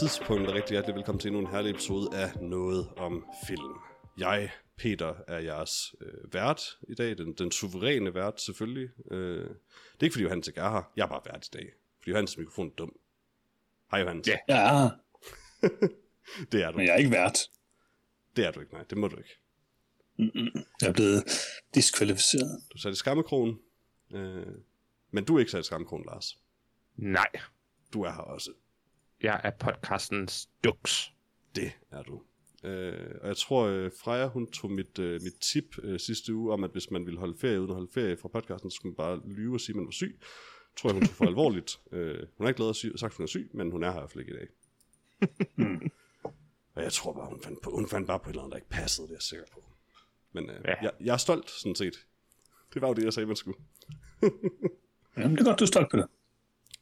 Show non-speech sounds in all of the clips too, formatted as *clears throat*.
Tidspunkt og rigtig hjertelig velkommen til endnu en herlig episode af Noget om Film. Jeg, Peter, er jeres øh, vært i dag, den, den suveræne vært selvfølgelig. Øh, det er ikke fordi Johannes ikke er her, jeg er bare vært i dag, fordi Johannes mikrofon er dum. Hej Johannes. Ja, jeg er her, *laughs* Det er du. men jeg er ikke vært. Det er du ikke, nej, det må du ikke. Jeg er blevet diskvalificeret. Du satte i skammekrogen, øh, men du er ikke sat i skammekrogen, Lars. Nej, Du er her også. jeg er podcastens duks. Det er du. Øh, og jeg tror, øh, Freja, hun tog mit, øh, mit tip øh, sidste uge om, at hvis man ville holde ferie uden at holde ferie fra podcasten, så skulle man bare lyve og sige, at man var syg. Tror jeg, hun tog for *laughs* alvorligt. Øh, hun har ikke lavet at sige, sagt, at hun er syg, men hun er her i hvert fald ikke i dag. Og jeg tror bare, hun fandt, på, hun fandt bare på et eller andet, der ikke passede, det er jeg sikker på. Men øh, ja. Jeg, jeg er stolt, sådan set. Det var jo det, jeg sagde, man skulle. *laughs* Jamen, det er godt, du er stolt på det.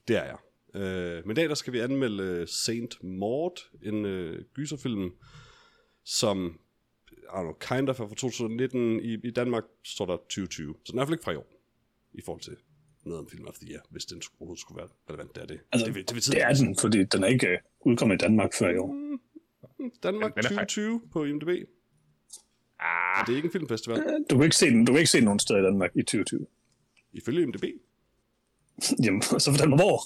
Det er jeg. Øh, men i dag der skal vi anmelde øh, Saint Maud, en øh, gyserfilm, som I don't know, kind of er fra 2019. I, I Danmark står der 2020, så den er i hvert fald ikke fra i år, i forhold til noget om Film of the Year, hvis den skulle- overhovedet skulle være relevant. Det er det. Altså, det, det, Det tiden er den, fordi den er ikke øh, udkommet i Danmark før i år. Danmark Men den er fej- 2020 på IMDb. Ah, Det er ikke en filmfestival, Du kan ikke se den, du kan ikke se den nogen steder i Danmark i 2020. ifølge IMDb. *laughs* Jamen, så fortæl mig hvor.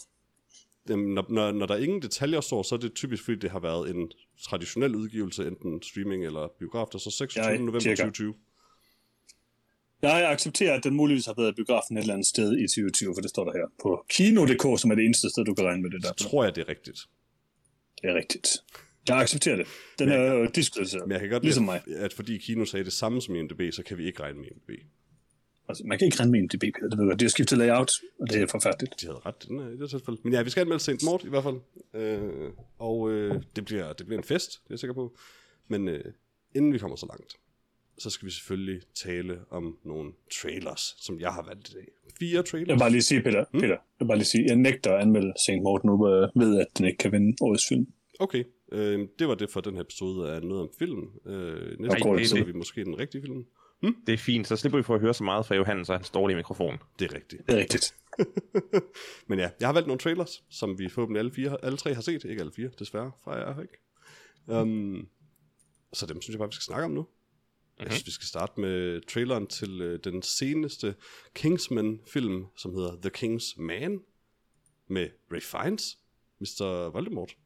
Jamen, når, når, når der ingen detaljer står, så er det typisk, fordi det har været en traditionel udgivelse, enten streaming eller biograf, der så 26. Jeg november tjekker. 2020. Jeg accepterer, at den muligvis har været i biografen et eller andet sted i 2020, for det står der her. På Kino.dk, som er det eneste sted, du kan regne med det der. Tror jeg, det er rigtigt. Det er rigtigt. Jeg accepterer det. Den er jo diskvalificeret. Men jeg kan godt Ligesom lide, mig. at fordi Kino sagde det samme som IMDb, så kan vi ikke regne med IMDb. Altså, man kan ikke regne med en DB, Peter. Det ved jeg. De har skiftet layout, og det er forfærdeligt. De havde ret den her- i det tilfælde. Men ja, vi skal anmelde Saint Mort i hvert fald. Øh, og øh, det, bliver, det bliver en fest, det er jeg sikker på. Men øh, inden vi kommer så langt, så skal vi selvfølgelig tale om nogle trailers, som jeg har valgt i dag. Fire trailers. Jeg vil bare lige sige, Peter, Peter, jeg vil bare lige sige, jeg nægter at anmelde St. Morten nu, ved, at den ikke kan vinde årets film. Okay, øh, det var det for den her episode af Noget om Film. Øh, næste gang det- så vi måske den rigtige film. det er fint, så slipper vi for at høre så meget fra Johannes og hans dårlige mikrofon. Det er rigtigt. Det er rigtigt. *laughs* Men ja, jeg har valgt nogle trailers, som vi forhåbentlig alle, fire, alle tre har set. Ikke alle fire, desværre, fra jeg er ikke. Um, så dem synes jeg bare, vi skal snakke om nu. Mm-hmm. Jeg synes, vi skal starte med traileren til øh, den seneste Kingsman-film, som hedder The King's Man, med Ray Fiennes, Mr. Voldemort.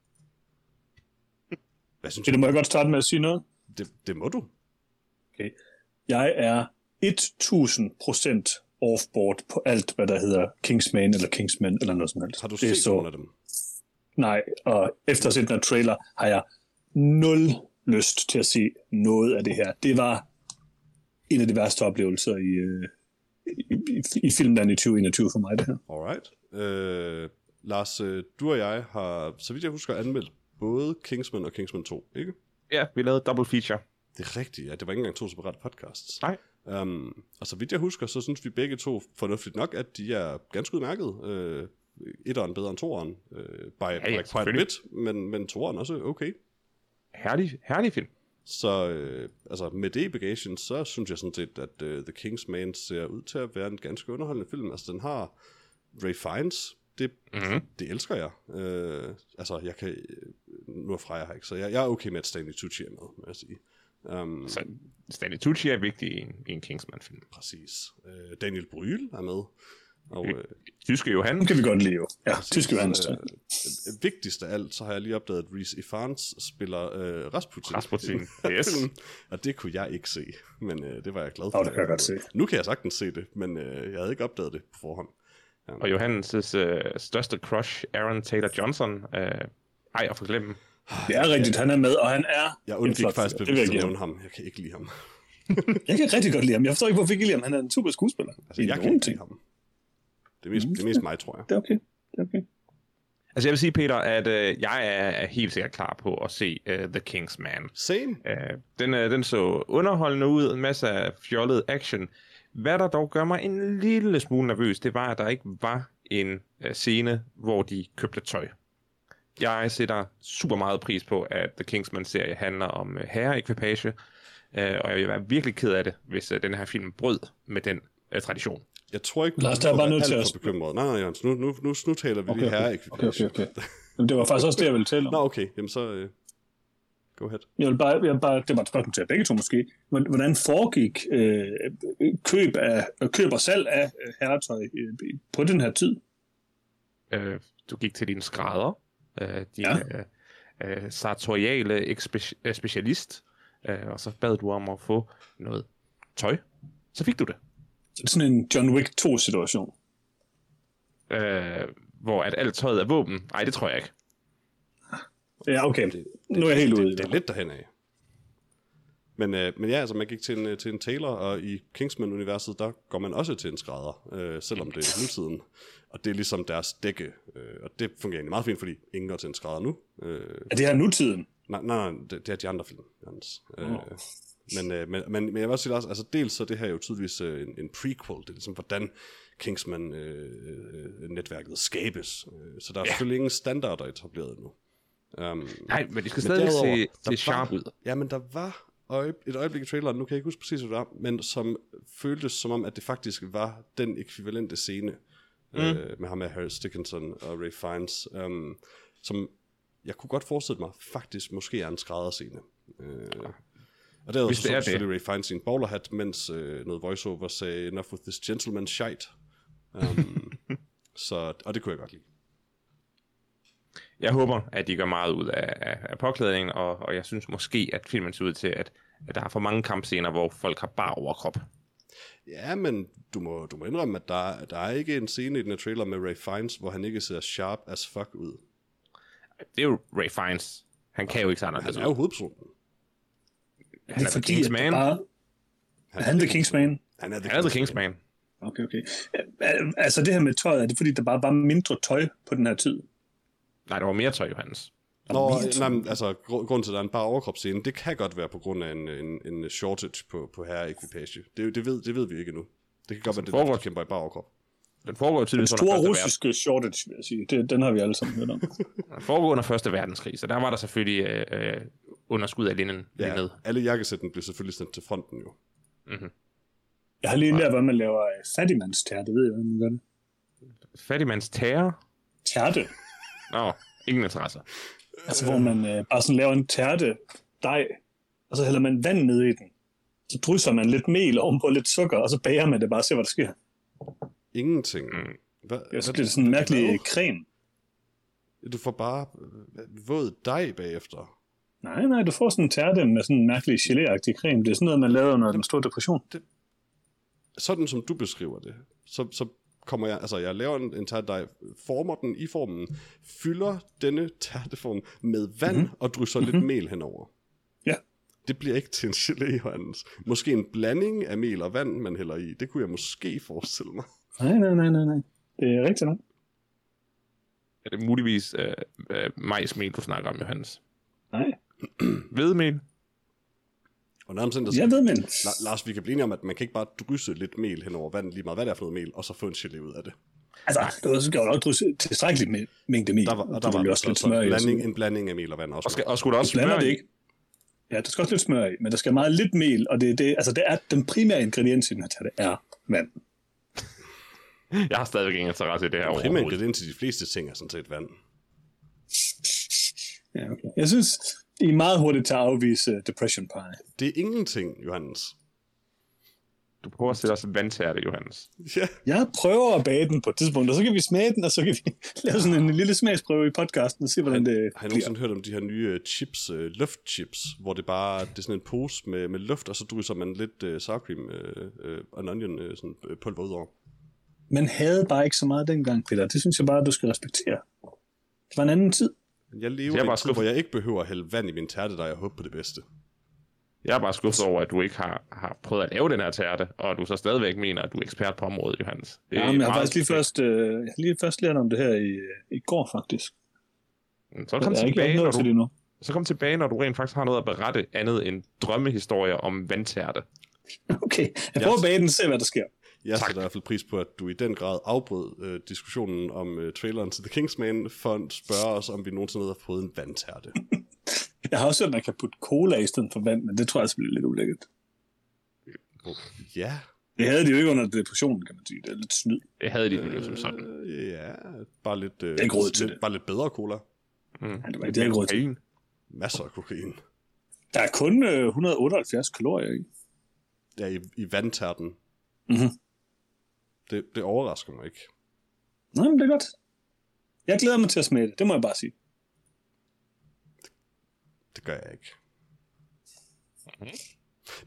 Hvad synes du? må jeg godt starte med at sige noget? Det, det må du. Okay. Jeg er 1000% offboard på alt, hvad der hedder Kingsman eller Kingsman eller noget som helst. Har du det er set så... nogle af dem? Nej, og efter at have set den trailer, har jeg nul lyst til at se noget af det her. Det var en af de værste oplevelser i, øh, i, i, i filmland i 2021 for mig, det her. Alright. Øh, Lars, øh, du og jeg har, så vidt jeg husker, anmeldt både Kingsman og Kingsman 2, ikke? Ja, vi lavede double feature. Det er rigtigt, ja. Det var ikke engang to separate podcasts. Nej. Um, og så vidt jeg husker, så synes vi begge to fornuftigt nok, at de er ganske udmærket. Uh, etteren bedre end toeren. Uh, by, ja, ja, by quite a bit, men, men toeren også okay. Herlig, herlig film. Så øh, altså, med det i bagagen, så synes jeg sådan set, at uh, The King's Man ser ud til at være en ganske underholdende film. Altså, den har Ray Fiennes. Det, mm-hmm. det elsker jeg. Uh, altså, jeg kan... Nu er Freja her ikke, så jeg, jeg er okay med, at Stanley Tucci er med, må jeg sige. Um, Så Stanley Tucci er vigtig i en, i en Kingsman-film. Præcis. Øh, Daniel Bryl er med. Og øh, Tyske Johan. Kan vi godt lide jo. Ja, tysk Johannes. øh, øh, vigtigst af alt, så har jeg lige opdaget, at Reese Ifans spiller øh, Rasputin. Rasputin, *laughs* i yes. filmen. Og det kunne jeg ikke se, men øh, det var jeg glad for. Åh, det kan jeg godt se. Nu kan jeg sagtens se det, men øh, jeg havde ikke opdaget det på forhånd. Og Johannes' øh, største crush, Aaron Taylor Johnson. Øh, ej, at forglemme. Det er rigtigt, han er med, og han er Jeg undgik flot faktisk bevidst jeg at nævne ham. Jeg kan ikke lide ham. *laughs* Jeg kan rigtig godt lide ham. Jeg forstår ikke, hvorfor jeg ikke lide ham. Han er en super skuespiller. Altså, jeg kan ikke lide ham. Det er mest, det er mest mig, tror jeg. Det er okay. Det er okay. Altså jeg vil sige, Peter, at øh, jeg er helt sikkert klar på at se øh, The King's Man. Same. Øh, den, øh, den så underholdende ud, en masse af fjollet action. Hvad der dog gør mig en lille smule nervøs, det var, at der ikke var en øh, scene, hvor de købte tøj. Jeg sætter super meget pris på, at The Kingsman-serie handler om uh, herreekvipage, uh, og jeg vil være virkelig ked af det, hvis uh, den her film brød med den uh, tradition. Jeg tror ikke, Lars, der er være nødt til at bekymret. Nej, nej, Jens, nu, nu, nu, nu taler vi Okay, lige okay. her Okay, okay, okay. Men det var faktisk også det, jeg ville tale om. Nå, okay, jamen så... Uh, go ahead. Jeg vil bare, jeg vil bare, det var et spørgsmål til jer begge to måske. Hvordan hvordan foregik øh, køb, af, køb og salg af øh, herretøj øh, på den her tid? Uh, du gik til din skrædder, uh, din Ja. uh, sartoriale ekspe- uh, specialist, uh, og så bad du om at få noget tøj. Så fik du det. Så det er sådan en John Wick 2-situation. Uh, hvor at alt tøjet er våben. Nej, det tror jeg ikke. Ja, okay. Nu er jeg helt ude i Det, det er det. lidt derhen af. Men, øh, men ja, altså man gik til en, øh, til en tailor, og i Kingsman-universet, der går man også til en skrædder, øh, selvom det er nutiden. Og det er ligesom deres dække, øh, og det fungerer egentlig meget fint, fordi ingen går til en skrædder nu. Øh, Er det her nutiden? nej, nej, nej, det, det er de andre film, Jens. Øh, Nå. men, øh, men, men, men jeg vil også sige, Lars, altså dels så er det her jo tydeligvis øh, en, en prequel, det er ligesom hvordan Kingsman-netværket øh, skabes. Øh, så der er ja. selvfølgelig ingen standarder etableret nu. Um, Nej, men det skal Men stadig derudover, se, se sharp ud. Ja, men der var øje, et øjeblik i traileren, nu kan jeg ikke huske præcis, hvad det var, men som føltes som om, at det faktisk var den ekvivalente scene mm. øh, med ham med Harry Dickinson og Ray Fiennes, um, som jeg kunne godt forestille mig, faktisk måske er en skrædderscene. Øh, og derudover Hvis så det så det. selvfølgelig Ray Fiennes i en bowlerhat, mens øh, noget voiceover sagde, enough with this gentleman shite. Um, *laughs* så, og det kunne jeg godt lide. Jeg håber, at de gør meget ud af, af, af påklædningen, og, og jeg synes måske, at filmen ser ud til, at, at der er for mange kampscener, hvor folk har bare overkrop. Ja, men du må, du må indrømme, at der, der er ikke en scene i den her trailer med Ray Fiennes, hvor han ikke ser sharp as fuck ud. Det er jo Ray Fiennes. Han kan jo ikke se anderledes Han er jo hovedpersonen. Han er The Fordi, King's Man. Bare, er han The King's Man? Han er the, Han er The King's Man. Okay, okay. Al- Altså det her med tøjet, er det fordi, der bare var mindre tøj på den her tid? Nej, der var mere tøj, Johannes. Nå, nej, men, altså, gr- grunden til, at der er en bare overkropsscene, det kan godt være på grund af en, en, en shortage på, på herre-ekvipage. Det, det, ved, det ved vi ikke endnu. Det kan godt være, det er foregår- det, der kæmper i bare overkrop. Den foregår jo Den under store første, verden, russiske shortage, vil jeg sige. Det, den har vi alle sammen hørt om. *laughs* den foregår under første verdenskrig, så der var der selvfølgelig øh, øh, underskud af linnen Ja, ned. alle jakkesætten blev selvfølgelig sendt til fronten jo. Jeg har lige lært, hvordan man laver øh, fattigmandstærte. Det ved jeg, hvordan man gør det. Fattigmands terror? Tærte. Nå, ingen interesse. Altså, hvor man øh, bare sådan laver en tærte dej, og så hælder man vand ned i den. Så drysser man lidt mel ovenpå lidt sukker, og så bager man det bare og ser, hvad der sker. Ingenting. Mm. Hvad, Ja, så bliver det sådan en mærkelig creme. Du får bare øh, våd dej bagefter. Nej, nej, du får sådan en tærte med sådan en mærkelig gelé creme. Det er sådan noget, man lavede under den store depression. sådan som du beskriver det, så, så kommer jeg, altså jeg laver en, en tærtedej, former den i formen, fylder denne tærteform med vand mm-hmm. og drysser mm-hmm. lidt mel henover. Ja. Det bliver ikke til en gelé, Hans. Måske en blanding af mel og vand, man hælder i. Det kunne jeg måske forestille mig. Nej, nej, nej, nej, nej. Det er rigtigt nok. Er det muligvis øh, øh, majsmel, du snakker om, Johannes? Nej. Hvedemel? Og nærmest sådan, Jeg ved, men... La- Lars, vi kan blive enige om, at man kan ikke bare drysse lidt mel henover vand, lige meget hvad det er for noget mel, og så få en gelé ud af det. Altså, du skal jo nok drysse tilstrækkeligt med mængde mel. Der var, og der var også lidt smør en i. blanding, en blanding af mel og vand også. Og, skal, og skulle der også smør det i? ikke. Ja, der skal også lidt smør i, men der skal meget lidt mel, og det, det, altså det er den primære ingrediens i den her tærte er vand. Jeg har stadigvæk ingen interesse i det her overhovedet. ingrediens til de fleste ting er sådan set vand. Ja, okay. Jeg synes, I er meget hurtigt til at afvise uh, Depression Pie. Det er ingenting, Johannes. Du prøver at sætte os vandtærte, Johannes. Ja, Jeg prøver at bage den på et tidspunkt, og så kan vi smage den, og så kan vi *laughs* lave sådan en lille smagsprøve i podcasten og se, hvordan det Har bliver. nogensinde hørt om de her nye øh, chips, øh, luftchips, hvor det bare det er sådan en pose med, med luft, og så drysser man lidt øh, sour cream øh, øh, og en onion øh, sådan, øh, pulver ud over. Man havde bare ikke så meget dengang, Peter. Det synes jeg bare, du skal respektere. Det var en anden tid. Jeg lever Jeg er bare tid, skuffet. hvor jeg ikke behøver at hælde vand i min tærte, der jeg håber på det bedste. Jeg er bare skuffet over, at du ikke har, har prøvet at lave den her tærte, og du så stadigvæk mener, at du er ekspert på området, Johannes. Det Ja, men jeg har faktisk lige først, øh, jeg lige først lært om det her i, øh, i går, faktisk. Så Jeg kom, ikke tilbage, når til du, det endnu. så kom tilbage, når du rent faktisk har noget at berette andet end drømmehistorier om vandtærte. *laughs* Okay, jeg prøver at bage den og se, hvad der sker. Jeg sætter i hvert fald pris på, at du i den grad afbrød øh, diskussionen om øh, traileren til The Kingsman, for at spørge os, om vi nogensinde har fået en vandtærte. *laughs* Jeg har også hørt, at man kan putte cola i stedet for vand, men det tror jeg altså bliver lidt ulækkert. ja, Det havde de jo ikke under depressionen, kan man sige. Det er lidt snyd. Det havde de jo som sådan. øh, ja, bare lidt, øh, er ikke råd til lidt, det. bare lidt bedre cola. Mm. Ja, det var ikke det, jeg råd til. Kokain. Masser af kokain. Der er kun øh, 178 kalorier i. Ja, i, i vandtærten. Mhm. Det, det overrasker mig ikke. Nej, men det er godt. Jeg glæder mig til at smage det, det må jeg bare sige. Det gør jeg ikke.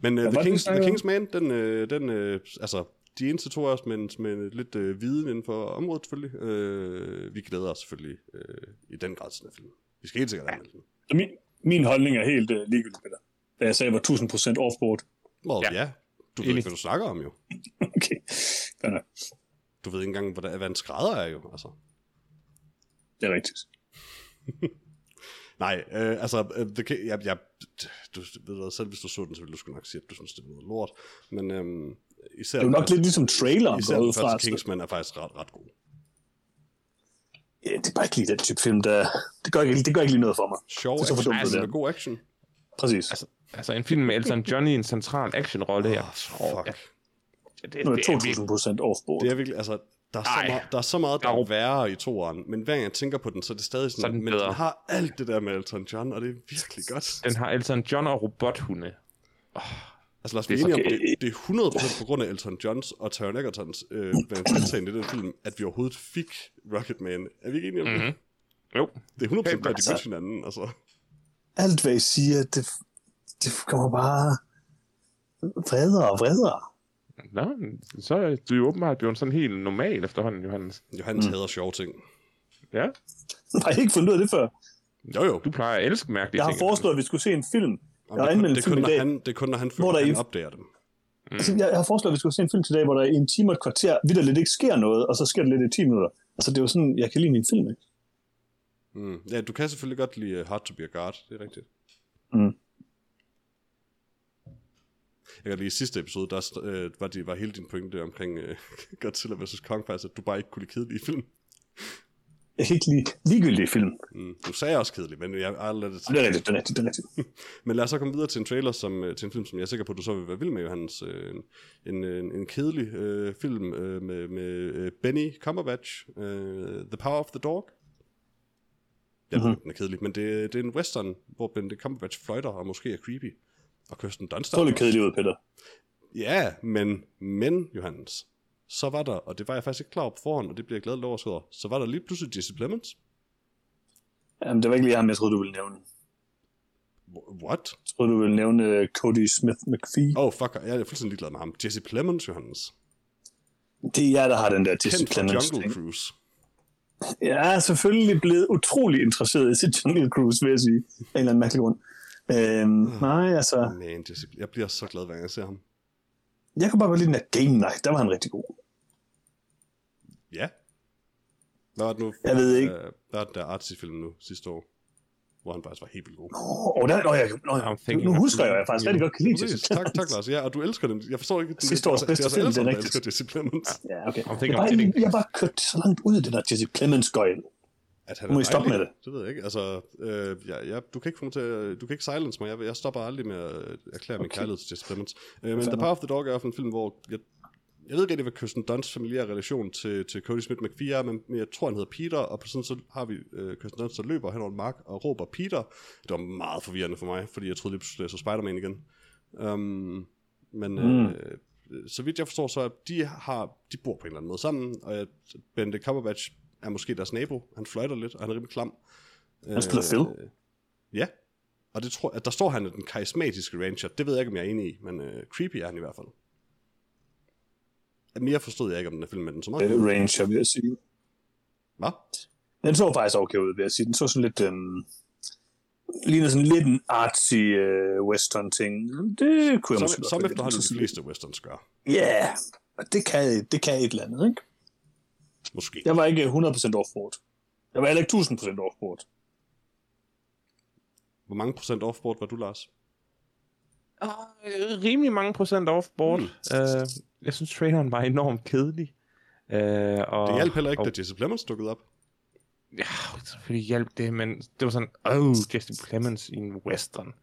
Men uh, The, det, Kings, The? King's Man, den, uh, den uh, altså, de eneste to af os med, med lidt uh, viden inden for området selvfølgelig, uh, vi glæder os selvfølgelig uh, i den grad til den film. Vi skal helt sikkert anmelde den. Min, min holdning er helt øh, ligegyldig, Peter. Da jeg sagde, at jeg var 1000% offboard. Well, ja. Ja. Du ved Enig. ikke, hvad du snakker om jo. Okay. Du ved ikke engang, hvad, der, hvad en skrædder er jo. Altså. Det er rigtigt. *laughs* Nej, øh, altså, øh, det kan, jeg, jeg, du ved hvad, selv hvis du så den, så ville du sgu nok sige, at du synes, det er noget lort. Men øhm, især, Det er jo nok lidt ligesom traileren især den første Kingsman er faktisk ret, ret god. Ja, det er bare ikke lige den type film, der... Det gør ikke, det gør ikke lige noget for mig. Sjov Det er så for action, altså, god action. Præcis. Altså, altså en film med Elton *laughs* John i en central actionrolle, jeg tror, Fuck. at det, er det, jeg er virkelig- 2000% offboard. Det er virkelig, altså, der er, så meget, der er så meget, der er værre i toeren, men hver gang jeg tænker på den, så er det stadig Så sådan, den men bedre. den har alt det der med Elton John, og det er virkelig godt. Den har Elton John og robothunde. Altså lad os blive enige om, det, det er 100% på grund af Elton Johns og Taron Egertons øh, deltagende i den film, at vi overhovedet fik Rocketman. Er vi ikke enige om det? Mhm. Jo, Det er 100% Helt hvad de mødte hinanden, altså. Alt, hvad I siger, det, det kommer bare vredere og vredere. Nå, så er du jo åbenbart blevet sådan helt normal efterhånden, Johannes. Johannes mm. hader sjove ting. Ja, Har I ikke fundet ud af det før? Jo jo. du plejer at elske mærkelige Jeg har ting. foreslået, at vi skulle se en film. Om Jeg har det, kun, anmeldt det, en film kun, i dag. han, det er kun, når han Hvor føler, der at er han opdager dem. Mm. Altså, jeg, jeg har foreslået, at vi skulle se en film til dag, hvor der i en time og et kvarter vidderligt ikke sker noget, og så sker det lidt i 10 minutter. Altså, det er jo sådan, jeg kan lide min film, ikke? Mm. Ja, du kan selvfølgelig godt lide Hard to be a God, det er rigtigt. Mm. Jeg kan lige i sidste episode, der øh, var, de, var hele din pointe omkring øh, *laughs* Godzilla vs. Kong faktisk, at du bare ikke kunne lide kedelige film. Ikke lide ligegyldige film. Mm. Du sagde også kedelig, men jeg har ladet det Det er rigtigt, det er rigtigt, det er rigtigt. *laughs* Men lad os så komme videre til en trailer, som, øh, til en film, som jeg er sikker på, at du så vil være vild med, Johannes. Øh, en, en, en kedelig øh, film øh, med, med øh, Benny Cumberbatch, øh, The Power of the Dog. Jeg ved, Mhm. ikke, den er kedelig, men det, det er en western, hvor Benny Cumberbatch fløjter og måske er creepy. Og Kirsten Dunst. Så lidt kedeligt ud, Peter. Ja, men, men Johannes, så var der, og det var jeg faktisk ikke klar over på forhånd, og det bliver jeg glad over, så, så var der lige pludselig Jesse Plemons. Jamen, det var ikke lige ham, jeg troede, du ville nævne. What? Jeg troede, du ville nævne uh, Cody Smith McPhee. Oh, fuck, jeg er fuldstændig ligeglad med ham. Jesse Plemons, Johannes. Det er jer, der har den der Jesse Kendt Plemons Jungle ting. Cruise. Jeg er selvfølgelig blevet utrolig interesseret i sit Jungle Cruise, vil jeg sige. Af en eller anden mærkelig grund. Øhm, nej, altså... Man, Jesse, jeg bliver så glad, hver gang jeg ser ham. Jeg kan bare godt lide den der Game Night. Der var han rigtig god. Ja. Hvad var det nu? Jeg ved ikke. Øh, Hvad var den der artsy-film nu sidste år? Hvor han faktisk var helt vildt god. Åh, oh, der, nå, jeg, nå, jeg, nu husker jeg, jeg faktisk rigtig godt kan lide. Jesse Tak, tak, Lars. Ja, og du elsker dem. Jeg forstår ikke... Sidste års det bedste film, det er rigtigt. elsker Jesse Plemons. Ja, okay. Jeg bare, jeg er bare kørt så langt ud i den der Jesse Plemons gøjl. At han Nu må I stoppe med det. Det ved jeg ikke. Altså, øh, ja, ja, du kan ikke til du kan ikke silence mig. Jeg, jeg stopper aldrig med at erklære min Okay. kærlighed til Jesse Plemons. Øh, men The. Power of the Dog er en film, hvor jeg, jeg ved ikke rigtig, hvad Kirsten Dunsts familiære relation til, til Cody Smith McPhee er, men, men jeg tror, han hedder Peter, og på sådan så har vi øh, Kirsten Dunst, der løber hen over en mark og råber Peter. Det var meget forvirrende for mig, fordi jeg troede lige pludselig, jeg så Spider-Man igen. Um, men Mm. øh, så vidt jeg forstår, så de, har, de bor på en eller anden måde sammen, og Benedict Cumberbatch er måske deres nabo. Han fløjter lidt, og han er rimelig klam. Han spiller Phil. Øh, ja, og det tror, at der står han er den karismatiske ranger. Det ved jeg ikke, om jeg er enig i, men øh, creepy er han i hvert fald. Mere forstod jeg ikke om den her film, men den så meget. Øh, Ranger, vil jeg sige. Hvad? Den så faktisk okay ud, vil jeg sige. Den så sådan lidt... Øhm, ligner sådan lidt en artsy øh, western ting. Det kunne jeg Som, måske som efterhånden de fleste westerns gør. Ja, og det kan, det kan et eller andet, ikke? Måske. Jeg var ikke 100% offboard. Jeg var heller ikke 1000% offboard. Hvor mange procent offboard var du, Lars? Uh, rimelig mange procent off-board. Mm. Uh, jeg synes, traileren var enormt kedelig. Uh, og, Det hjalp heller ikke, og, da Jesse Plemons dukkede op. Ja, selvfølgelig hjalp det, men det var sådan, oh, Jesse Plemons i en western.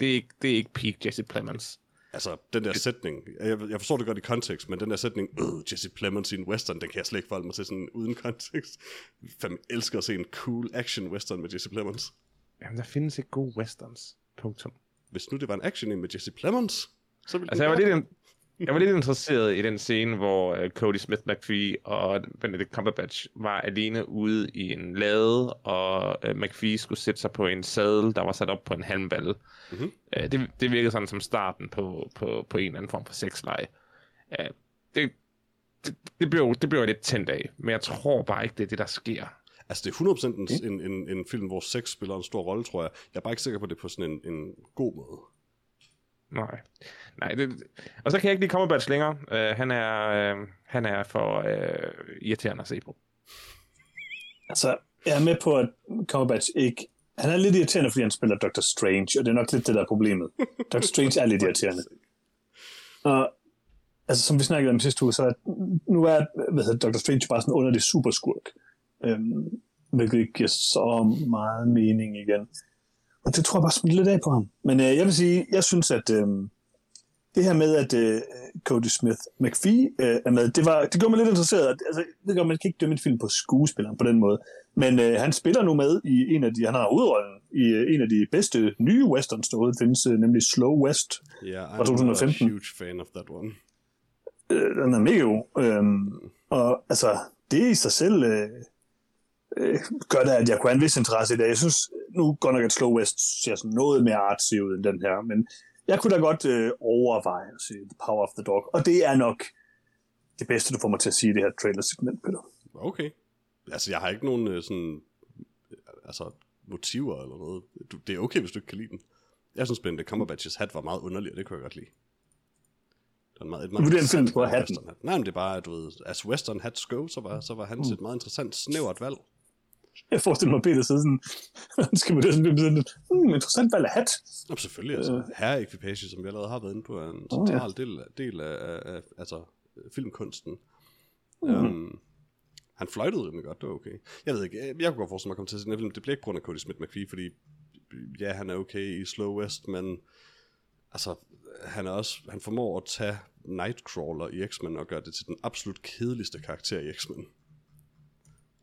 Det er ikke, det er ikke peak Jesse Plemons. Altså, den der sætning, jeg, jeg forstår det godt i kontekst, men den der sætning, øh, Jesse Plemons i en western, den kan jeg slet ikke forholde mig til sådan uden kontekst. Jeg elsker at se en cool action western med Jesse Plemons. Jamen, der findes ikke gode westerns. Punktum. Hvis nu det var en action med Jesse Plemons, så ville Altså, jeg var lidt, jeg var lidt interesseret i den scene, hvor uh, Cody Smith McPhee og Benedict Cumberbatch var alene ude i en lade, og uh, McPhee skulle sætte sig på en sadel, der var sat op på en halmballe. Mhm. Uh, det, det virkede sådan som starten på, på, på en eller anden form for sexleje. Det, det, det, blev, det blev jeg lidt tændt af, men jeg tror bare ikke, det er det, der sker. Altså, det er 100% en, en, en, en film, hvor sex spiller en stor rolle, tror jeg. Jeg er bare ikke sikker på, det på sådan en, en god måde. Nej. Nej, det, og så kan jeg ikke lide Cumberbatch længere. Uh, han, er, uh, han er for uh, irriterende at se på. Altså, jeg er med på, at Cumberbatch ikke... Han er lidt irriterende, fordi han spiller Doctor Strange, og det er nok lidt det, der er problemet. *laughs* Doctor Strange er lidt irriterende. Og altså, som vi snakkede om sidste uge, så er, nu er hvad hedder, Doctor Strange bare sådan en underlig superskurk. Øhm, hvilket ikke giver så meget mening igen. Og det tror jeg bare smitter lidt af på ham. Men øh, jeg vil sige, jeg synes, at øh, det her med, at øh, Cody Smith McPhee øh, er med, det, var, det gjorde mig lidt interesseret. Altså, det gør, man kan ikke dømme en film på skuespilleren på den måde. Men øh, han spiller nu med i en af de, han har hovedrollen i øh, en af de bedste nye westerns, der overhovedet findes, øh, nemlig Slow West. Ja, Fra 2015. a huge fan of that one. Øh, den er mega god. Øhm, og altså, det i sig selv øh, øh, gør det, at jeg kunne have en vis interesse i det. Jeg synes nu godt nok, at Slow West ser sådan noget mere artsy ud end den her, men jeg kunne da godt øh, overveje at se The Power of the Dog, og det er nok det bedste, du får mig til at sige i det her trailer-segment, Peter. Okay. Altså, jeg har ikke nogen øh, sådan, altså, motiver eller noget. Du, det er okay, hvis du ikke kan lide den. Jeg synes, Benedict Cumberbatch's hat var meget underlig, og det kunne jeg godt lide. Det var en meget, et meget vurderer en film på hatten? hat. Nej, men det er bare, at du ved, as western hats go, så var, så var hans mm. et meget interessant, snævert valg. Jeg forestiller mig, Peter sidder sådan, han *laughs* skal vurdere sådan en film, sådan, hmm, interessant valg af hat. Og selvfølgelig, altså, herre ekvipage, som vi allerede har været inde på, er en Åh, ja. central del, del af, af, altså, filmkunsten. Mm. Um, han fløjtede rimelig godt, det var okay. Jeg ved ikke, jeg, jeg kunne godt forestille mig at komme til at se den film. Det bliver ikke på grund af Cody Smith McPhee, fordi ja, han er okay i Slow West, men altså, han er også, han formår at tage Nightcrawler i X-Men og gøre det til den absolut kedeligste karakter i X-Men.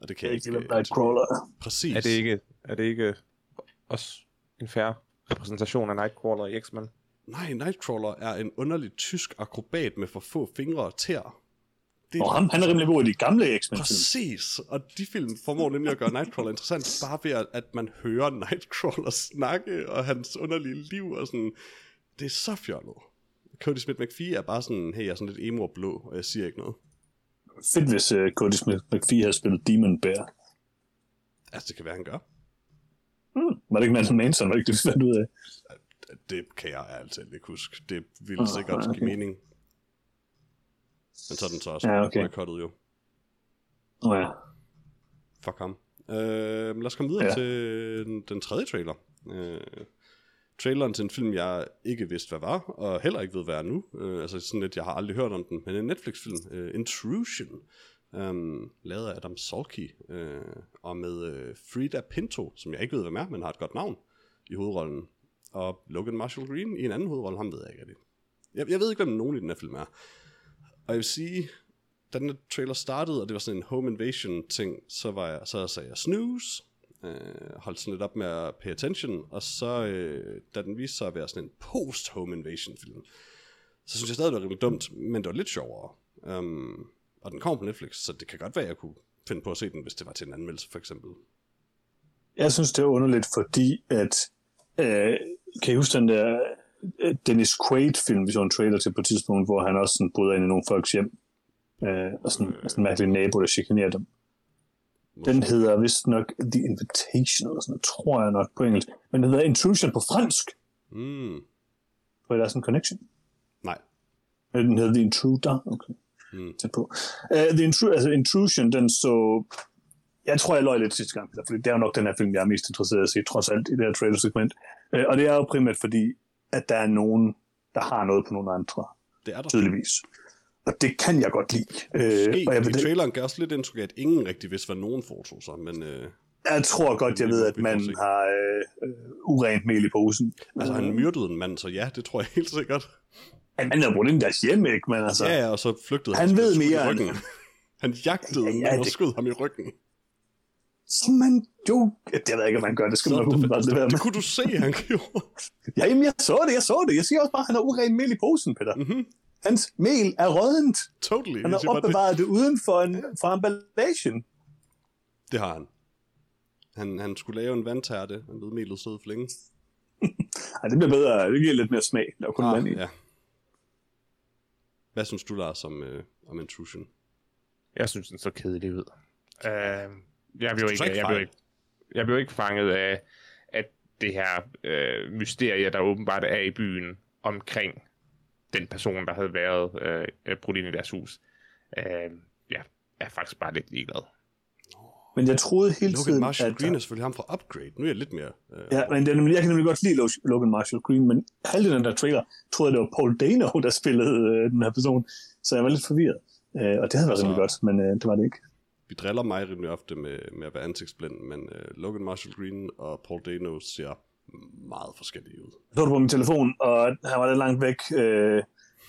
Og det kan jeg Ikke ikke... hvem Nightcrawler er. Præcis. Er det ikke, er det ikke også en færre repræsentation af Nightcrawler i X-Men? Nej, Nightcrawler er en underlig tysk akrobat med for få fingre og tæer. Det Og ham, han er rimelig god i de gamle X-Men-film. Præcis, og de film formår nemlig at gøre Nightcrawler interessant, bare ved at, at man hører Nightcrawler snakke, og hans underlige liv, og sådan, det er så fjollet. Cody Smith McPhee er bare sådan, hey, jeg er sådan lidt emo og blå, og jeg siger ikke noget. Fedt, hvis uh, Cody Smith McPhee havde spillet Demon Bear. Altså, det kan være, han gør. Hmm. Var det ikke Mads Manson? Var det ikke det, vi fandt ud af? Det kan jeg altid ikke huske. Det ville Ah, sikkert okay. give mening. Men så er den så også Ja, okay. boykottet jo. Nå oh, ja. Fuck ham. Øh, lad os komme videre. Ja. til den, den tredje trailer. Øh, traileren til en film, jeg ikke vidste, hvad var, og heller ikke ved, hvad er nu. Øh, altså sådan lidt, jeg har aldrig hørt om den, men en Netflix-film, øh, Intrusion, øh, lavet af Adam Salky, øh, og med øh, Frida Pinto, som jeg ikke ved, hvem er, men har et godt navn i hovedrollen, og Logan Marshall Green i en anden hovedrolle, ham ved jeg ikke rigtig. Jeg, jeg ved ikke, hvem nogen i den her film er. Og jeg vil sige, da den trailer startede, og det var sådan en home invasion ting, så, var jeg, så sagde jeg snooze, øh, holdt sådan lidt op med at pay attention, og så, øh, da den viste sig at være sådan en post-home invasion film, så synes jeg stadig, det var rimelig dumt, men det var lidt sjovere. Um, og den kommer på Netflix, så det kan godt være, at jeg kunne finde på at se den, hvis det var til en anmeldelse, for eksempel. Jeg synes, det er underligt, fordi at... Øh, kan I huske den der øh, Dennis Quaid-film, vi så en trailer til på et tidspunkt, hvor han også sådan bryder ind i nogle folks hjem, øh, og sådan, øh. sådan en mærkelig nabo, der chikanerer dem. Den hedder vist nok The Invitation, eller sådan noget, tror jeg nok på engelsk. Men den hedder Intrusion på fransk. Mm, For der er sådan en connection. nej. Den hedder The Intruder. Okay. Mm. Tæt på. Uh, The Intru- altså Intrusion, den så... Jeg tror, jeg løg lidt sidste gang, Peter, fordi det er jo nok den her film, jeg er mest interesseret i at se, trods alt, i det her trailer-segment. Uh, og det er jo primært fordi, at der er nogen der har noget på nogle andre, Det er der. tydeligvis. Og det kan jeg godt lide. Måske, og jeg, vil, traileren gav også lidt indtryk af, at ingen rigtig vidste, hvad nogen foretog sig, men øh, jeg tror godt, jeg Det ved, at man har øh, øh, urent mel i posen. altså, han myrdede en mand, så ja, det tror jeg helt sikkert. Han han havde brugt ind i deres hjem, ikke? Men altså, Ja, ja, og så flygtede Han han. ved mere end- ryggen. *laughs* Han jagtede Ja, ja, mand og det- skød ham i ryggen. som man jo... Jeg ved ikke, om man gør det. Skal Så man det, være det, med. det kunne du se, han *laughs* gjorde. Ja, jamen, jeg så det, jeg så det. Jeg siger også bare, at han har urent mel i posen, Peter. Mhm. Hans mel er rådent. Totally. Han har opbevaret det uden for, en, for emballagen. det har han. han. Han skulle lave en vandtærte. Han ved melet stod for længe. *laughs* Ej, det bliver bedre. Det giver lidt mere smag. Der er kun Ah, vand i. ja. Hvad synes du, Lars, om, øh, om Intrusion? Jeg synes, den så kedelig ud. Uh, jeg blev ikke, ikke jeg blev ikke, jeg blev ikke fanget af, at det her øh, mysterie, der åbenbart er i byen omkring den person, der havde været øh, øh, brudt ind i deres hus. Øh, ja, er faktisk bare lidt ligeglad. Men jeg troede hele Logan tiden, Marshall at... Green er selvfølgelig ham fra Upgrade. Nu er jeg lidt mere... Øh, Ja, men det er nemlig, jeg kan nemlig godt lide Lo- Logan Marshall Green, men halvdelen af den der trailer troede jeg, det var Paul Dano, der spillede øh, den her person. Så jeg var lidt forvirret. Øh, og det havde været Så- rimelig godt, men øh, det var det ikke. Vi driller mig rimelig ofte med, med at være ansigtsblind, men øh, Logan Marshall Green og Paul Dano ser meget forskellige ud. Jeg så det på min telefon, og han var lidt langt væk. Øh,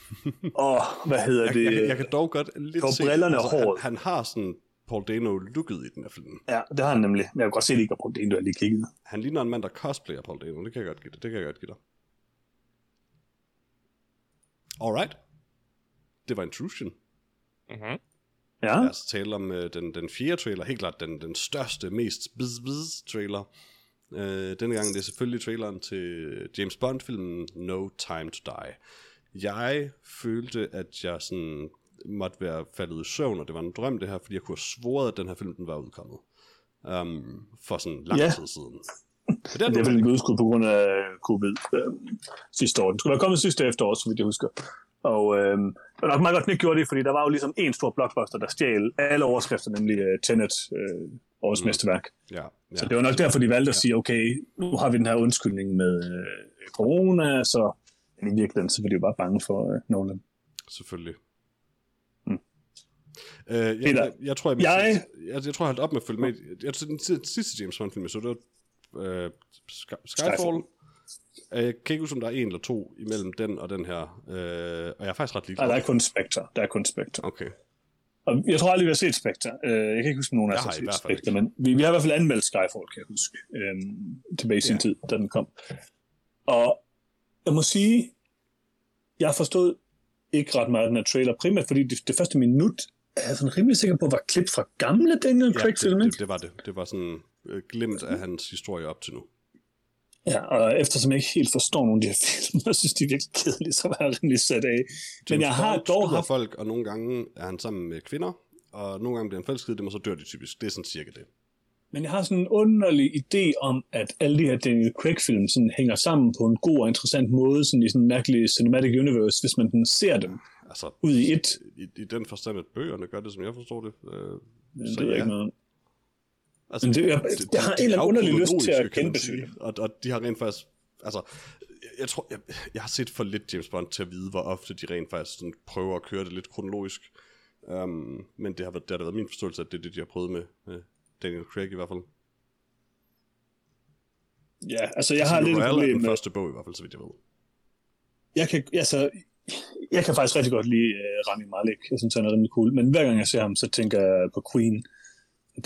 *laughs* og hvad hedder Jeg, det? jeg, jeg kan dog godt lidt se... altså, brillerne og han, han har sådan Paul Dano-looket i den her film. Ja, det har han nemlig. Jeg kan godt se, at det ikke er Paul Dano, jeg lige kiggede. Han ligner en mand, der cosplayer Paul Dano. Det kan jeg godt give dig. Det kan jeg godt give dig. Alright. Det var Intrusion. Mm-hmm. Ja, Lad os tale om øh, den, den fjerde trailer. Helt klart den, den største, mest biz biz trailer. Øh, denne gang det er selvfølgelig traileren til James Bond-filmen No Time to Die. Jeg følte, at jeg sådan måtte være faldet i søvn, og det var en drøm det her, fordi jeg kunne have svoret, at den her film den var udkommet. Um, for sådan lang Ja. tid siden. Det er det er vel en ikke. udskud på grund af covid øh, sidste år. Den skulle være kommet sidste efterår, så vidt jeg husker. Og øh, det var nok meget godt, ikke gjorde det, fordi der var jo ligesom en stor blockbuster, der stjal alle overskrifter, nemlig uh, Tenet, øh, årets Mm. mesterværk. Ja, ja. Så det var nok derfor, de valgte at sige, okay, nu har vi den her undskyldning med øh, corona, så i virkeligheden, så var de jo bare bange for øh, Nolan. Selvfølgelig. Mm. Øh, jeg, jeg, jeg, tror, jeg, jeg- jeg, jeg, tror, jeg holdt op med at følge med. Jeg tror, den sidste- James Bond-film, jeg så, det var øh, Sky, Skyfall. Skyfall. Øh, Jeg kan ikke huske, om der er en eller to imellem den og den her. Øh, og jeg er faktisk ret Nej, ligeglad. der er kun Spectre. Der er kun Spectre. Okay. Og jeg tror aldrig, vi har set Spectre. Øh, jeg kan ikke huske, om nogen af os har set Spectre, men vi, vi har i hvert fald anmeldt Skyfall, kan jeg huske, øhm, tilbage i sin Ja. tid, da den kom. Og jeg må sige, jeg forstod ikke ret meget af den her trailer, primært fordi det, det første minut er jeg sådan rimelig sikker på, var klip fra gamle Daniel Ja, Craig-film, det, ikke? det, det, var det. Det var sådan øh, glimt af hans historie op til nu. Ja, og eftersom jeg ikke helt forstår nogle af de her film, *laughs* jeg synes, de er virkelig kedelige, så var jeg rimelig sat af. Men jeg har dog haft... folk, og nogle gange er han sammen med kvinder, og nogle gange bliver han forelsket i dem, og så dør de typisk. Det er sådan cirka det. Men jeg har sådan en underlig idé om, at alle de her Daniel Craig-film sådan hænger sammen på en god og interessant måde, sådan i sådan en mærkelig cinematic universe, hvis man den ser dem Altså, ud i et. i, i den forstand, at bøgerne gør det, som jeg forstår det. Øh, Men så det er ja. ikke noget. Altså, Men det- jeg- jeg har en eller anden er underlig lyst til at genbesøge. Og, og de har rent faktisk... Altså, jeg, tror, jeg, jeg har set for lidt James Bond til at vide, hvor ofte de rent faktisk sådan prøver at køre det lidt kronologisk. Um, men det har, været, det har da været min forståelse, at det er det, de har prøvet med, med Daniel Craig i hvert fald. Ja, altså jeg har lidt et problem den med... første bog i hvert fald, så vidt jeg ved. Jeg kan, altså, jeg kan faktisk rigtig godt lide uh, Rami Malek. Jeg synes, han er rimelig cool. Men hver gang jeg ser ham, så tænker jeg på Queen.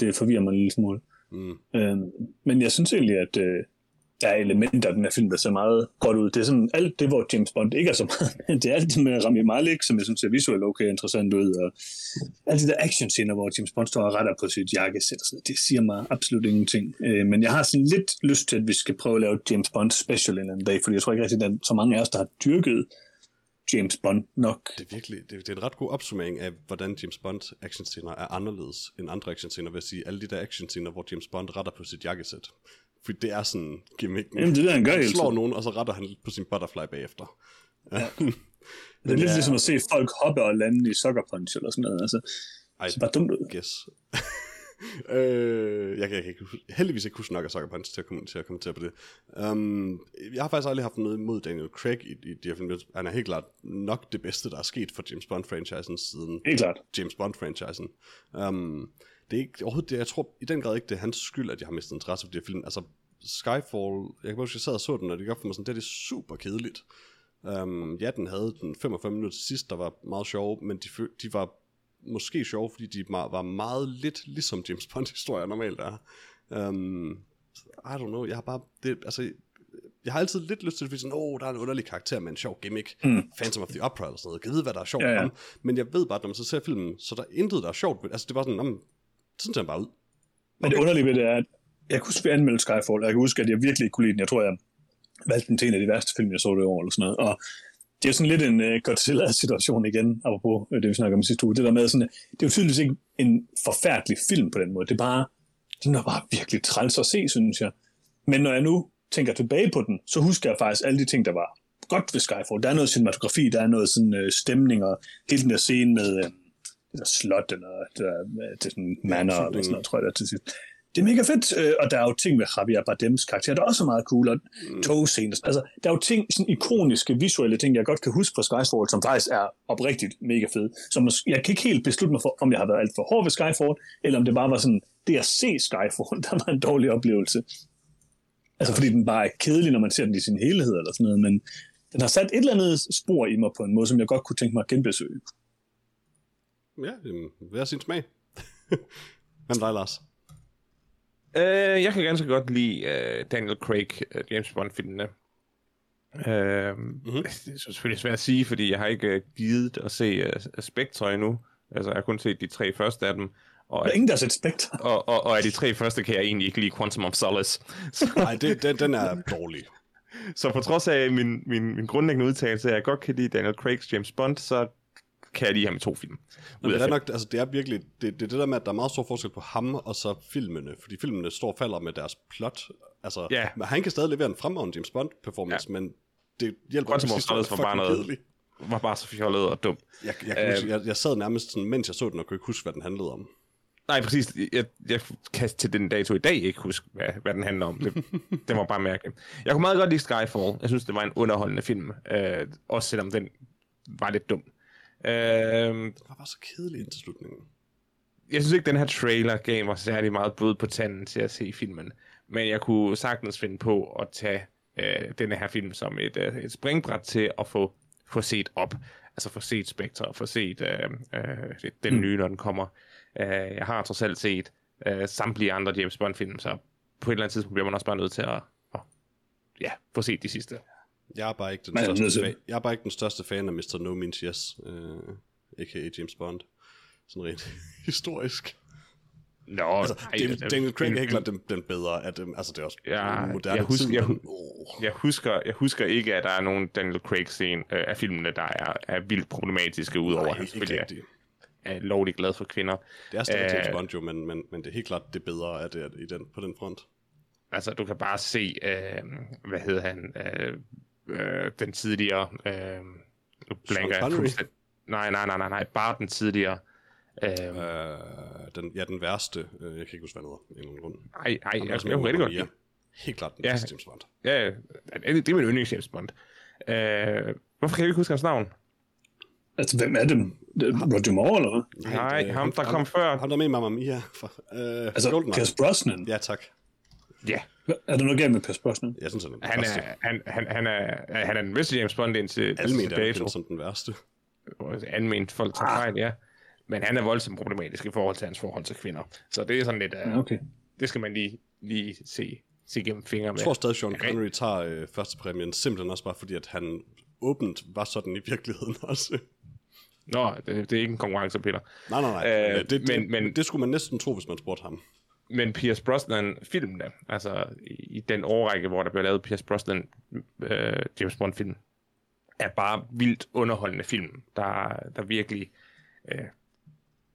Det forvirrer mig en lille smule. Mm. Øhm, men jeg synes egentlig, at øh, der er elementer af den her film, der ser meget godt ud. Det er sådan alt det, hvor James Bond ikke er så meget. *laughs* det er alt det med Rami Malek, som jeg synes ser visuelt okay interessant ud. Og alle de der actionscener, hvor James Bond står og retter på sit jakkesæt. noget, Det siger mig absolut ingenting. Øh, men jeg har sådan lidt lyst til, at vi skal prøve at lave James Bond special en anden dag, fordi jeg tror ikke rigtig, at der er så mange af os, der har dyrket James Bond nok. Det er virkelig, det, det er en ret god opsummering af, hvordan James Bond actionscener er anderledes end andre actionscener, vil jeg sige. Alle de der actionscener, hvor James Bond retter på sit jakkesæt. For det er sådan gimmicken. Jamen, det er han gør han slår tiden. nogen, og så retter han på sin butterfly bagefter. *laughs* Ja. Det er lidt ligesom at se folk hoppe og lande i Sucker Punch eller sådan noget. Altså, Ej, det bare dumt ud. guess. *laughs* øh, jeg kan, jeg kan ikke, heldigvis ikke huske nok af Sucker Punch til at, komme, til at kommentere på det. Um, jeg har faktisk aldrig haft noget imod Daniel Craig i, i de her film. Han er helt klart nok det bedste, der er sket for James Bond-franchisen siden Helt klart. James Bond-franchisen. Um, det er ikke overhovedet det, jeg tror i den grad ikke, det er hans skyld, at jeg har mistet interesse for de her film. Altså, Skyfall, jeg kan bare huske, jeg sad og så den, og det op for mig sådan, det er det super kedeligt. Um, ja, den havde den 45 minutter til sidst, der var meget sjove, men de, de var måske sjove, fordi de var meget lidt ligesom James Bond-historier normalt er. Um, I don't know, jeg har bare, det, altså, jeg har altid lidt lyst til at sige sådan, åh, oh, der er en underlig karakter med en sjov gimmick, mm. Phantom of the Opera eller sådan noget, jeg ved, hvad der er sjovt Ja, ja, ja. Men jeg ved bare, at når man så ser filmen, så der er intet, der er sjovt, altså det var sådan, jamen, sådan ser bare ud. Men det underlige ved det er, at jeg kunne huske, at anmeldte Skyfall, og jeg kan huske, at jeg virkelig ikke kunne lide den. Jeg tror, jeg valgte den til en af de værste film, jeg så det år, eller sådan noget. Og det er jo sådan lidt en uh, Godzilla-situation igen, apropos øh, det, vi snakker om sidste uge. Det der med sådan, det er jo tydeligvis ikke en forfærdelig film på den måde. Det er bare, den er bare virkelig træls at se, synes jeg. Men når jeg nu tænker tilbage på den, så husker jeg faktisk alle de ting, der var godt ved Skyfall. Der er noget cinematografi, der er noget sådan uh, stemning, og hele den der scene med uh, det der slot, eller det der, øh, det sådan manor, eller sådan noget, tror jeg, der er til sidst. Det er mega fedt, øh, og der er jo ting med Javier Bardems karakter, der er også meget cool, og mm. togscener. Altså, der er jo ting, sådan ikoniske, visuelle ting, jeg godt kan huske fra Skyfall, som faktisk er oprigtigt mega fede. Så mås- jeg kan ikke helt beslutte mig for, om jeg har været alt for hård ved Skyfall, eller om det bare var sådan, det at se Skyfall, *laughs* der var en dårlig oplevelse. Altså, fordi den bare er kedelig, når man ser den i sin helhed, eller sådan noget, men den har sat et eller andet spor i mig på en måde, som jeg godt kunne tænke mig at genbesøge. Ja, hver sin smag. *laughs* Hvad med dig, Lars? Øh, jeg kan ganske godt lide øh, Daniel Craig, øh, James Bond-filmene. Øh, mm-hmm. Det er selvfølgelig svært at sige, fordi jeg har ikke øh, givet at se øh, Spectre endnu. Altså, jeg har kun set de tre første af dem. Og, Der er ingen, der har set Spectre. *laughs* og, og, og af de tre første kan jeg egentlig ikke lide Quantum of Solace. Så, Nej, det, den, den er dårlig. *laughs* så på trods af min, min, min grundlæggende udtalelse, at jeg godt kan lide Daniel Craigs James Bond, så kan jeg lide ham i to film. Ud det er nok, altså det er virkelig, det, det er det der med, at der er meget stor forskel på ham og så filmene, fordi filmene står og falder med deres plot. Altså, Ja. men han kan stadig levere en fremragende James Bond-performance, ja. men det hjælper ikke, er var bare noget- kedelig. var bare så fjollet og dum. Jeg, jeg, kan huske, jeg, jeg sad nærmest sådan, mens jeg så den, og kunne ikke huske, hvad den handlede om. Nej, præcis. Jeg, jeg kan til den dato i dag ikke huske, hvad, hvad den handler om. Det, det var bare mærkeligt. Jeg kunne meget godt lide Skyfall. Jeg synes, det var en underholdende film. Øh, også selvom den var lidt dum. Øh, Det var bare så kedelig indtil slutningen. jeg synes ikke, den her trailer gav mig særlig meget blod på tanden til at se filmen. Men jeg kunne sagtens finde på at tage øh, denne her film som et, øh, et springbræt til at få, få set op. Altså få set Spectre, få set øh, øh, den Mm. nye, når den kommer. Øh, jeg har trods alt set øh, samtlige andre James Bond-film, så på et eller andet tidspunkt bliver man også bare nødt til at, at ja, få set de sidste. Jeg er bare ikke den, nødt største, til- fan, jeg er bare ikke den største fan af Mr. No Means Yes, øh, a.k.a. James Bond. Sådan rent *laughs* historisk. Nå, Altså, Daniel, Daniel Craig er helt klart den, den bedre af dem. Altså, det er også Ja, moderne jeg husker- tid, jeg oh, Jeg husker, jeg husker ikke, at der er nogen Daniel Craig-scene øh, af filmene, der er, er vildt problematiske, udover nej, at han ikke selvfølgelig er, rigtigt. er lovligt glad for kvinder. Det er stadig Øh, James Bond jo, men, men, men det er helt klart det bedre af det i den, på den front. Altså, du kan bare se, øh, hvad hedder han, øh, øh, den tidligere, øh, nu blanker jeg. Nej, nej, nej, nej, nej, bare den tidligere. Øh, Øh, den, ja, den værste. Øh, jeg kan ikke huske, hvad den hedder. en grund. ej, ej, Ham, der jeg, jeg, jeg rigtig godt. Mia. Helt klart den Ja. bedste James Bond. Ja, det, det er min yndlings James Bond. Øh, hvorfor kan jeg ikke huske hans navn? Altså, hvem er dem? Det er Roger Moore, eller hvad? Nej, det er ham, der kom før. Ham, der er med Mamma Mia. For, øh, Altså, Goldeneye. Pierce Brosnan. Ja, tak. Ja, Er der noget galt med Pierce Brosnan? Jeg synes, han er den han første. er, han, han, han, er, han er den bedste James Bond indtil, Almen er dato. kendt som den værste. anvendt folk tager fejl, ja. Men han er voldsomt problematisk i forhold til hans forhold til kvinder. Så det er sådan lidt, uh, okay. det skal man lige, lige se, se gennem fingre med. Jeg tror stadig, Sean. Connery tager øh, første præmien, simpelthen også bare fordi, at han åbent var sådan i virkeligheden *laughs* også. Nå, det, det er ikke en konkurrence, Peter. nej, nej, nej. Øh, Øh, det, det, men- men, men- det skulle man næsten tro, hvis man spurgte ham. Men Pierce Brosnan-filmene, altså i, i den årrække, hvor der blev lavet Pierce Brosnan øh, James Bond-film, er bare vildt underholdende film, der, der virkelig øh,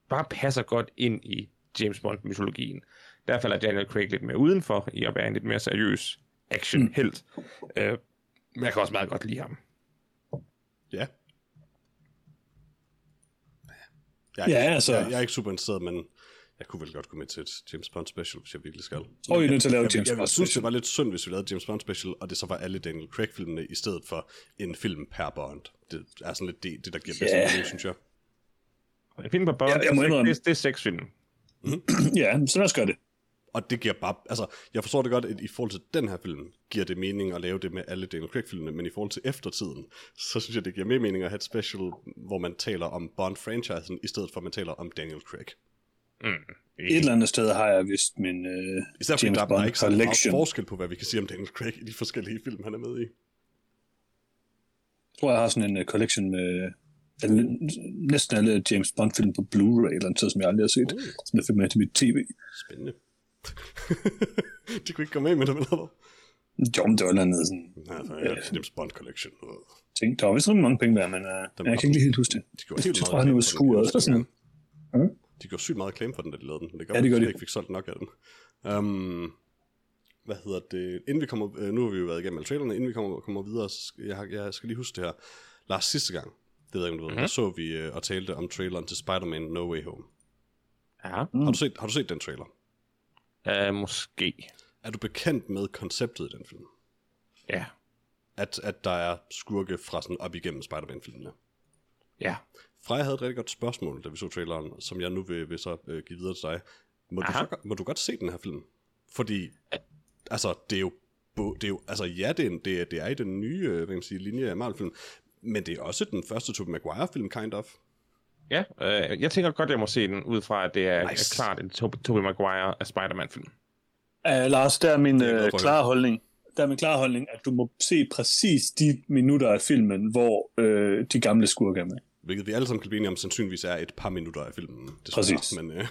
bare passer godt ind i James Bond-mytologien. Der falder Daniel Craig lidt mere udenfor i at være en lidt mere seriøs action-helt. Mm. Øh, men jeg kan også meget godt lide ham. Ja. Jeg, Ja, altså- Jeg, jeg er ikke super interesseret, men Jeg kunne vel godt gå med til et James Bond special, hvis jeg virkelig skal. Og I er nødt til at lave jeg, James Bond jeg synes, special. det var lidt synd, hvis vi lavede James Bond special, og det så var alle Daniel Craig-filmene, i stedet for en film per Bond. Det er sådan lidt det, det der giver bedst Ja. mening, synes jeg. En film på Bond, Ja, jeg må det, indrømme- det, det er seks film. *clears throat* Ja, så lad os gøre det. Og det giver bare, altså, jeg forstår det godt, at i forhold til den her film, giver det mening at lave det med alle Daniel Craig-filmene, men i forhold til eftertiden, så synes jeg, det giver mere mening at have et special, hvor man taler om Bond-franchisen, i stedet for at man taler om Daniel Craig. Mm. Et eller andet sted har jeg vist min øh, Især fordi James der er Bond ikke så meget forskel på, hvad vi kan sige om Daniel Craig i de forskellige film, han er med i. Jeg tror, jeg har sådan en uh, collection med alle, næsten alle James Bond-film på Blu-ray, eller noget, som jeg aldrig har set, Uh. som jeg fik med til mit tv. Spændende. *laughs* de kunne ikke komme med med det, eller hvad? Jo, men det var andet sådan Nej, for jeg har James Bond Collection. Uh, ting. Der var vist rimelig mange penge værd, men uh, jeg kan ikke lige helt huske det. De gjorde helt Jeg tror, han er reklame ude for den, skuret. kan jeg Sådan. huske. De gjorde sygt meget claim for den, da de lavede den. Men det gør, Ja, det gør at de. jeg ikke fik solgt nok af den. Um, hvad hedder det? Inden vi kommer, øh, nu har vi jo været igennem alle trailerne, inden vi kommer, kommer videre, jeg, har- jeg skal lige huske det her. Lars, sidste gang, det ved jeg ikke, om du ved, Mhm. der så vi øh, og talte om traileren til Spider-Man No Way Home. Ja, Mm. Har, du set, har du set den trailer? uh, måske. Er du bekendt med konceptet i den film? Ja, At, at der er skurke fra sådan op igennem Spider-Man-filmene? ja. Freja havde et rigtig godt spørgsmål, da vi så traileren, som jeg nu vil, vil så øh, give videre til dig. Må du, så, godt- må du godt se den her film? Fordi, altså, det er jo, det er jo altså ja, det er, en, det, er, det er i den nye øh, hvad kan man sige, linje af Marvel-film, men det er også den første Tobey Maguire-film, kind of. Ja, øh, jeg tænker godt, jeg må se den, ud fra at det er, Nice. er klart en Tobey Tobey Maguire af Spider-Man-film. Uh, Lars, der er min er uh, klare holdning. Der er min klare holdning, at du må se præcis de minutter af filmen, hvor øh, de gamle skurke er med. Hvilket vi alle sammen kan blive enige om, sandsynligvis er et par minutter af filmen. Desværre. Præcis. Men øh,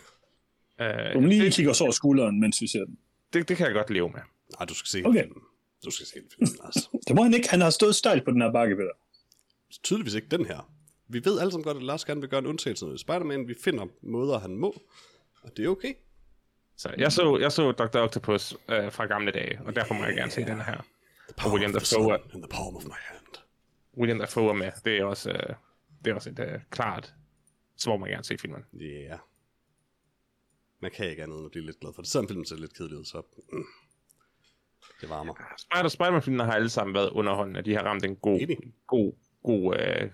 Øh, Du må lige det, kigge os over skulderen, mens vi ser den. det, det kan jeg godt leve med. nej, du skal se Okay. filmen. Du skal se filmen, *laughs* altså. Det må han ikke. Han har stået stejlt på den her bakke, Peter. Tydeligvis ikke den her. Vi ved alle sammen godt, at Lars gerne vil gøre en undtagelse med Spider-Man. Vi finder måder, han må. Og det er okay. Så jeg så, jeg så Dr. Octopus øh, fra gamle dage, og derfor må jeg gerne se den her. The power William of the Dafoe sun in the palm of my hand. William Dafoe er med. Det er også, øh, det er også et øh, klart, så må man gerne se filmen. Ja. Yeah. Man kan ikke andet end at blive lidt glad for det. Selvom filmen ser lidt kedelig ud, så... Mm, det varmer. Spider- Spider-Man-filmene har alle sammen været underholdende. De har ramt en god, Enig. god, god øh,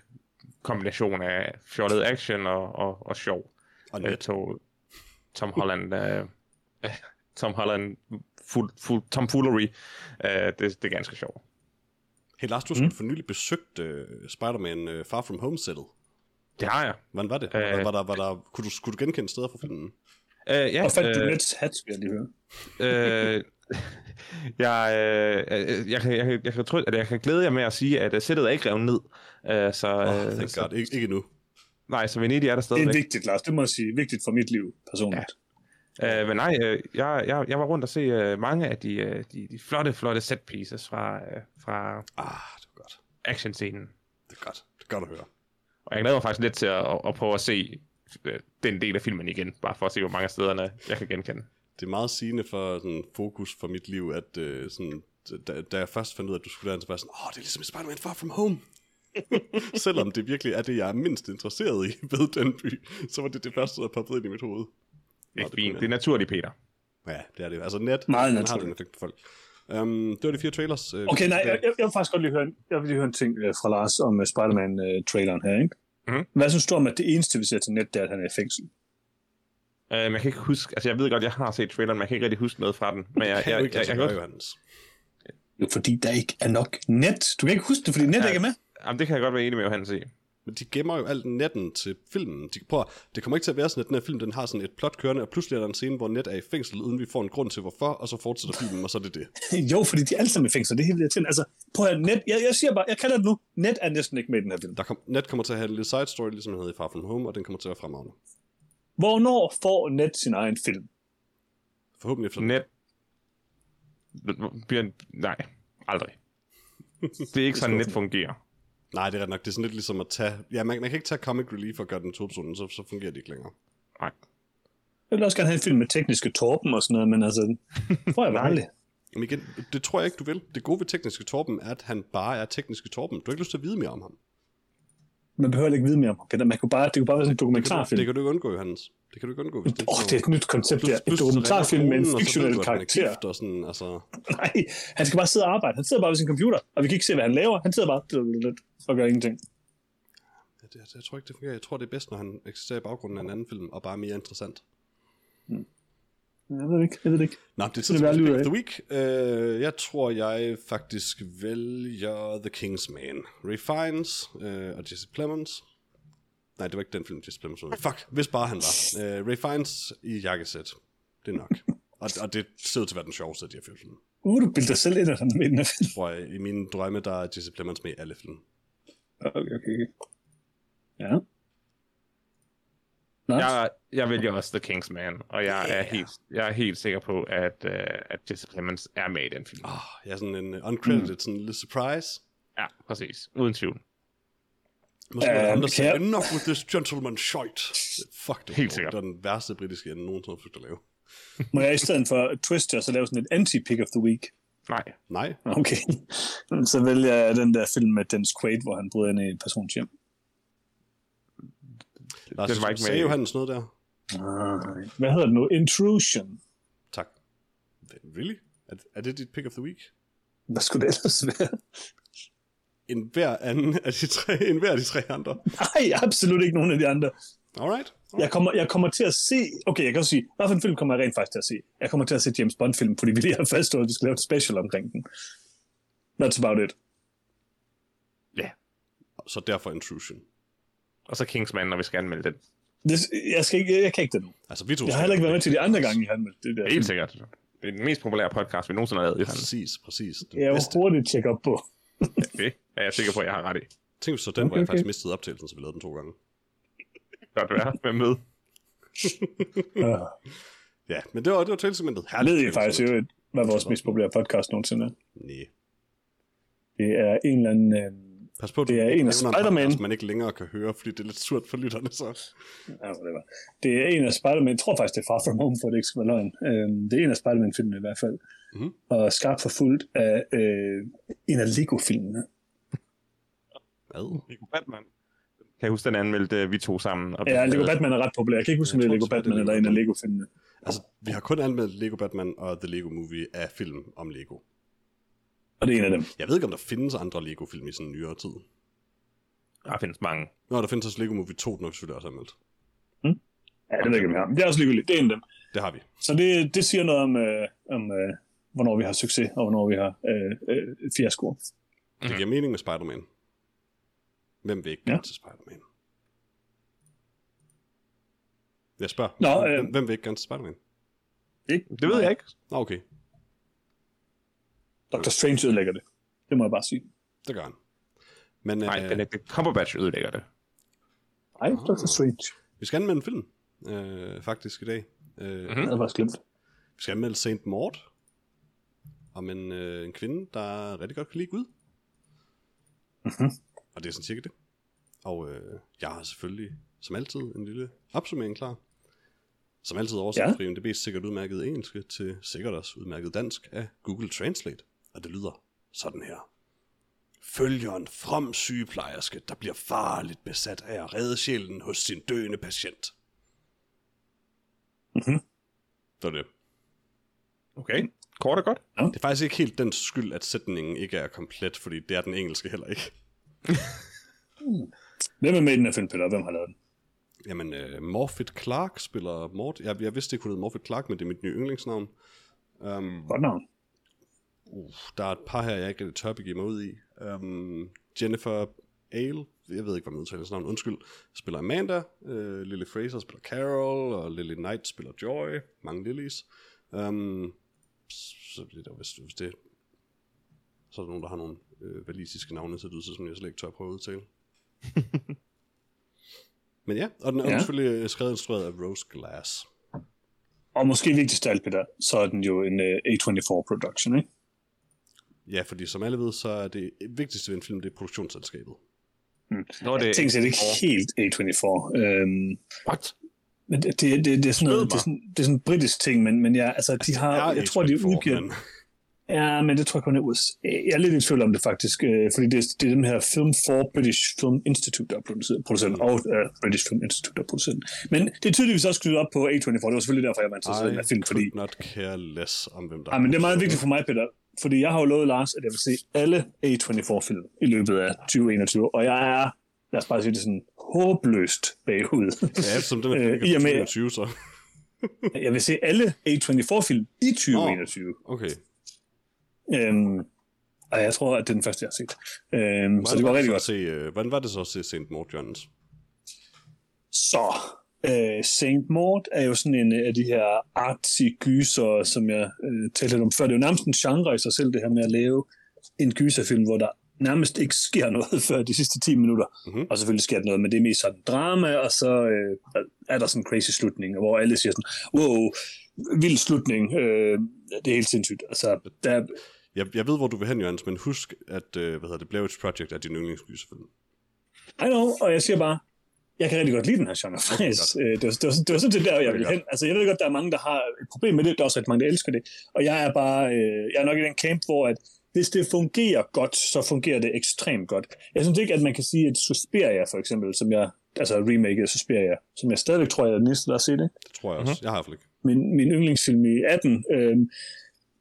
kombination af fjollet action og, og, og sjov. Og net. to, Tom Holland... Øh, Tom Holland... Fuld, fuld, Tom Foolery. Øh, det, det er ganske sjovt. Hey Lars, du har mm. for nylig besøgt uh, Spider-Man uh, Far From Home sættet. Det har jeg. Hvordan var det? Var, Øh. der, var der, var der, kunne, du, kunne du genkende steder fra filmen? Øh, ja, Og fandt du øh, Nets hat, vil jeg lige høre. øh, *laughs* jeg, øh, øh, jeg, kan, jeg, kan, jeg, kan eller jeg kan glæde jer med at sige, at uh, sættet er ikke revet ned. Uh, så, oh, øh, thank så, God. Ikke, ikke endnu. nej, så Venedig er der Det stadigvæk. er vigtigt, Lars. Det må jeg sige. Vigtigt for mit liv, personligt. Øh, men nej, øh, jeg, jeg, jeg var rundt og se øh, mange af de, øh, de, de flotte, flotte set pieces fra, øh, fra Ah, det var godt. actionscenen. Det er godt. Det er godt at høre. Og jeg glæder mig faktisk lidt til at, at, at prøve at se øh, den del af filmen igen, bare for at se, hvor mange af stederne jeg kan genkende. Det er meget sigende for sådan, fokus for mit liv, at øh, sådan, da, da jeg først fandt ud af, at du skulle der, så var sådan, åh, det er ligesom Spider-Man Far From Home. *laughs* Selvom det virkelig er det, jeg er mindst interesseret i ved den by, så var det det første, der poppede ind i mit hoved. Det er det fint. Det er naturligt, Peter. Ja, det er det. Altså net, Meget har den effekt på folk. Um, det var de fire trailers. øh, Okay, nej, jeg, jeg, jeg vil faktisk godt lige høre, en- jeg vil lige høre en ting øh, fra Lars om uh, Spider-Man-traileren her, ikke? Mhm. Hvad synes du om, at det eneste, vi ser til net, det er, at han er i fængsel? Uh, men jeg kan ikke huske, altså jeg ved godt, jeg har set traileren, men jeg kan ikke rigtig huske noget fra den. Men jeg, kan jeg, jeg, ikke jeg, jeg, gøre, jeg, Johannes. Jo, fordi der ikke er nok net. Du kan ikke huske det, fordi net Ja. ikke er med. jamen, det kan jeg godt være enig med Johannes i. Men de gemmer jo alt netten til filmen. De, prøv, det kommer ikke til at være sådan, at den her film den har sådan et plot kørende, og pludselig er der en scene, hvor net er i fængsel, uden vi får en grund til hvorfor, og så fortsætter filmen, og så er det det. *laughs* Jo, fordi de er alle sammen i fængsel. Det er helt irriterende. Altså, prøv at net, jeg, jeg siger bare, jeg kalder det nu, net er næsten ikke med i den her film. Der kom, net kommer til at have en lille side story, ligesom han havde i Far From Home, og den kommer til at være fremragende. Hvornår får net sin egen film? Forhåbentlig efter Net... Bliver... Nej, aldrig. Det er ikke sådan, net fungerer. Nej, det er nok. Det er sådan lidt ligesom at tage... Ja, man, man kan ikke tage comic relief og gøre den to episoder, så, så fungerer det ikke længere. Nej. Jeg vil også gerne have en film med tekniske torben og sådan noget, men altså, det får jeg *laughs* aldrig. Men igen, det tror jeg ikke, du vil. Det gode ved tekniske Torben er, at han bare er tekniske Torben. Du har ikke lyst til at vide mere om ham. Man behøver ikke vide mere om Peter. Man kunne bare, det kunne bare være sådan en Det kan, du, dokumentarfilm. det kan du ikke undgå, Johannes. Det kan du ikke undgå, hvis det oh, det er et nyt koncept der. Et dokumentarfilm med en så fiktionel han er karakter. gift Og sådan, altså, Nej, han skal bare sidde og arbejde. Han sidder bare ved sin computer, og vi kan ikke se, hvad han laver. Han sidder bare og gør ingenting. jeg, jeg, jeg, tror ikke, det fungerer. Jeg tror, det er bedst, når han eksisterer i baggrunden af en anden film, og bare er mere interessant. Jeg ved det ikke. Jeg ved det ikke. Nå, det er Det value, Pick of the Week. Uh, jeg tror, jeg faktisk vælger The King's Man. Ray Fiennes uh, og Jesse Plemons. Nej, det var ikke den film, Jesse Plemons var. Fuck, hvis bare han var. Uh, Ray Fiennes i jakkesæt. Det er nok. og, og det ser ud til at være den sjoveste af de her film. Uh, du bilder selv ind, han er med den film. Tror jeg, i mine drømme, der er Jesse Plemons med i alle film. Okay, okay, okay. Ja. Nice. Jeg, jeg vælger også The King's Man, og jeg, er, helt, jeg er helt sikker på, at, uh, at Jesse Plemons er med i den film. Oh, jeg er sådan en uh, uncredited, mm. sådan en lille surprise. Ja, præcis. Uden tvivl. Måske var Øh, ham, der sagde, jeg- enough with this gentleman shite. Fuck, det Helt sikkert. det var den værste britiske, jeg nogensinde har forsøgt at lave. *laughs* Må jeg i stedet for Twister, så lave sådan et anti-pick of the week? Nej. Nej, Okay. *laughs* så vælger jeg den der film med Dennis Quaid, hvor han bryder ind i en persons hjem. Lars, Den var ikke med sagde i- jo han sådan noget der. Ah, Hvad hedder det nu? Intrusion. Tak. Really? Er, er det dit pick of the week? Hvad skulle det ellers være? En hver anden af de tre, en hver af de tre andre. Nej, absolut ikke nogen af de andre. Alright. Jeg kommer, jeg kommer til at se... Okay, jeg kan også sige, hvad for en film kommer jeg rent faktisk til at se? Jeg kommer til at se James Bond-film, fordi vi lige har faststået, at vi skal lave et special omkring den. That's about it. Så derfor intrusion. Og så King's Man, når vi skal anmelde den. Det, jeg, skal ikke, jeg kan ikke det nu. Altså, vi to Jeg har heller ikke været med til de andre gange, jeg har med det der. Helt sikkert. Det er den mest populære podcast, vi nogensinde har lavet. Præcis, præcis. Den Jeg er jo bedste. hurtigt tjekke op på. Det er jeg sikker på, at jeg har ret i. Tænk så den, okay, hvor Okay, jeg faktisk okay. mistede optagelsen, så vi lavede den to gange. Godt være med med. Ja, men det var, det var tælsegmentet. jeg ved I faktisk jo, hvad vores mest populære podcast nogensinde er. Nej. Det er en eller anden... Øh, Pas på, Det er en af Spider-Man. man ikke længere kan høre, fordi det er lidt surt for lytterne, så. altså, det, var. det er en af Spider-Man, jeg tror faktisk, det er Far From Home, for det ikke skal være løgn. Øh, det er en af Spider-Man-filmene i hvert fald. Mhm. Og skarpt forfulgt af øh, en af Lego-filmene. Hvad? Lego Batman. Kan jeg huske, den anmeldte øh, vi to sammen? Og Ja, Lego Batman er ret populær. Jeg kan ikke huske, om det er tror Lego er Batman eller en af Lego-filmene. Altså, vi har kun anmeldt Lego Batman og The Lego Movie af film om Lego. Og det er en af dem. Jeg ved ikke, om der findes andre Lego-film i sådan en nyere tid. Der findes mange. Nå, der findes også Lego Movie 2, den har vi selvfølgelig også anmeldt. Ja, det ved jeg ikke, om jeg har. Det er også Lego. Det er en af dem. Det har vi. Så det, det siger noget om, øh, om øh, hvornår vi har succes, og hvornår vi har øh, øh, fiaskoer. Det giver mening med Spider-Man. Hvem vil ikke Ja. gerne til Spider-Man? Jeg spørger. Nå, øh, hvem, hvem vil ikke gerne til Spider-Man? Det ved jeg ikke. Nå, okay. Dr. Strange ødelægger det. Det må jeg bare sige. Det gør han. Men Nej, øh, Benedict Cumberbatch ødelægger det. Nej, Dr. Strange. vi skal anmelde en film, øh, faktisk i dag. Øh, Mhm. Det faktisk glemt. Vi skal anmelde Saint Maud. Om en, øh, en kvinde, der rigtig godt kan lide Gud. Mhm. Og det er sådan cirka det. Og øh, jeg har selvfølgelig, som altid, en lille opsummering klar. Som altid oversat Ja. fra IMDb's sikkert udmærket engelske til sikkert også udmærket dansk af Google Translate. Og det lyder sådan her. Følger en from sygeplejerske, der bliver farligt besat af at redde sjælen hos sin døende patient. Mhm. Det var det. Okay. Kort og godt. Det er faktisk ikke helt den skyld, at sætningen ikke er komplet, fordi det er den engelske heller ikke. *laughs* Hvem er med i den her film, Peter? Hvem har lavet den? Jamen, uh, Morfit Clark spiller Mort. Jeg, jeg vidste ikke, hun hed Morfit Clark, men det er mit nye yndlingsnavn. Um, Godt navn. Uh, der er et par her, jeg ikke rigtig tør begive mig ud i. Um, Jennifer Ale, jeg ved ikke, hvad man udtaler hans navn, undskyld, spiller Amanda. Uh, Lily Fraser spiller Carol, og Lily Knight spiller Joy. Mange lilies. Um, så det der, hvis, hvis det så er der nogen, der har nogle øh, valisiske navne, så det lyder som jeg slet ikke tør prøve at udtale. *laughs* Men ja, og den er Ja. selvfølgelig øh, skrevet og instrueret af Rose Glass. Og måske vigtigst af alt, Peter, så er den jo en uh, A24 production, ikke? Ja, fordi som alle ved, så er det vigtigste ved en film, det er produktionsselskabet. Nu er det... Jeg tænker set ikke helt A24. Øhm, What? men det, det, det, det, er sådan noget, det, er sådan, det er sådan en britisk ting, men, men ja, altså, de har, Er jeg tror, de A24, udgiver... men- Ja, men det tror jeg kun er USA. Jeg er lidt i tvivl om det faktisk, øh, fordi det, det er den her Film for British Film Institute, der er produceret, produceret og uh, British Film Institute, der er produceret. Men det er tydeligvis også knyttet op på A24. Det var selvfølgelig derfor, jeg var interesseret i den her film, fordi... I not care less om, hvem der Ja, men det er meget vigtigt for mig, Peter, fordi jeg har jo lovet Lars, at jeg vil se alle A24-film i løbet af 2021, og jeg er, lad os bare sige det sådan, håbløst bagud. Ja, som den er *laughs* Øh, i og med- 20, så. *laughs* jeg vil se alle A24-film i 2021. Okay. Øhm, og jeg tror, at det er den første, jeg har set. Øhm, så det går rigtig godt. Se, øh, hvordan var det så at se St. Mort Jones? Så, øh, Saint Maud er jo sådan en af de her artsy gyser, som jeg øh, talte lidt om før. Det er jo nærmest en genre i sig selv, det her med at lave en gyserfilm, hvor der nærmest ikke sker *laughs* noget før de sidste 10 minutter. Mhm. Mm-hmm. Og selvfølgelig sker der noget, men det er mest sådan drama, og så øh, er der sådan en crazy slutning, hvor alle siger sådan, wow, vild slutning, øh, det er helt sindssygt. Altså, der, Jeg, jeg ved, hvor du vil hen, Jørgens, men husk, at øh, hvad hedder det, Blair Witch Project er din yndlingsgyserfilm. I know, og jeg siger bare, jeg kan rigtig godt lide den her genre, faktisk. Øh, det, var, det, var, det var sådan set der, jeg ville hen. Altså, jeg ved godt, der er mange, der har et problem med det. Der er også rigtig mange, der elsker det. Og jeg er bare, øh, jeg er nok i den camp, hvor at hvis det fungerer godt, så fungerer det ekstremt godt. Jeg synes ikke, at man kan sige, at Suspiria for eksempel, som jeg, altså remake af Suspiria, som jeg stadigvæk tror, jeg er den eneste, der har set det, Det tror jeg også. Mm-hmm. Jeg har i ikke. min, min yndlingsfilm i 18. Øh,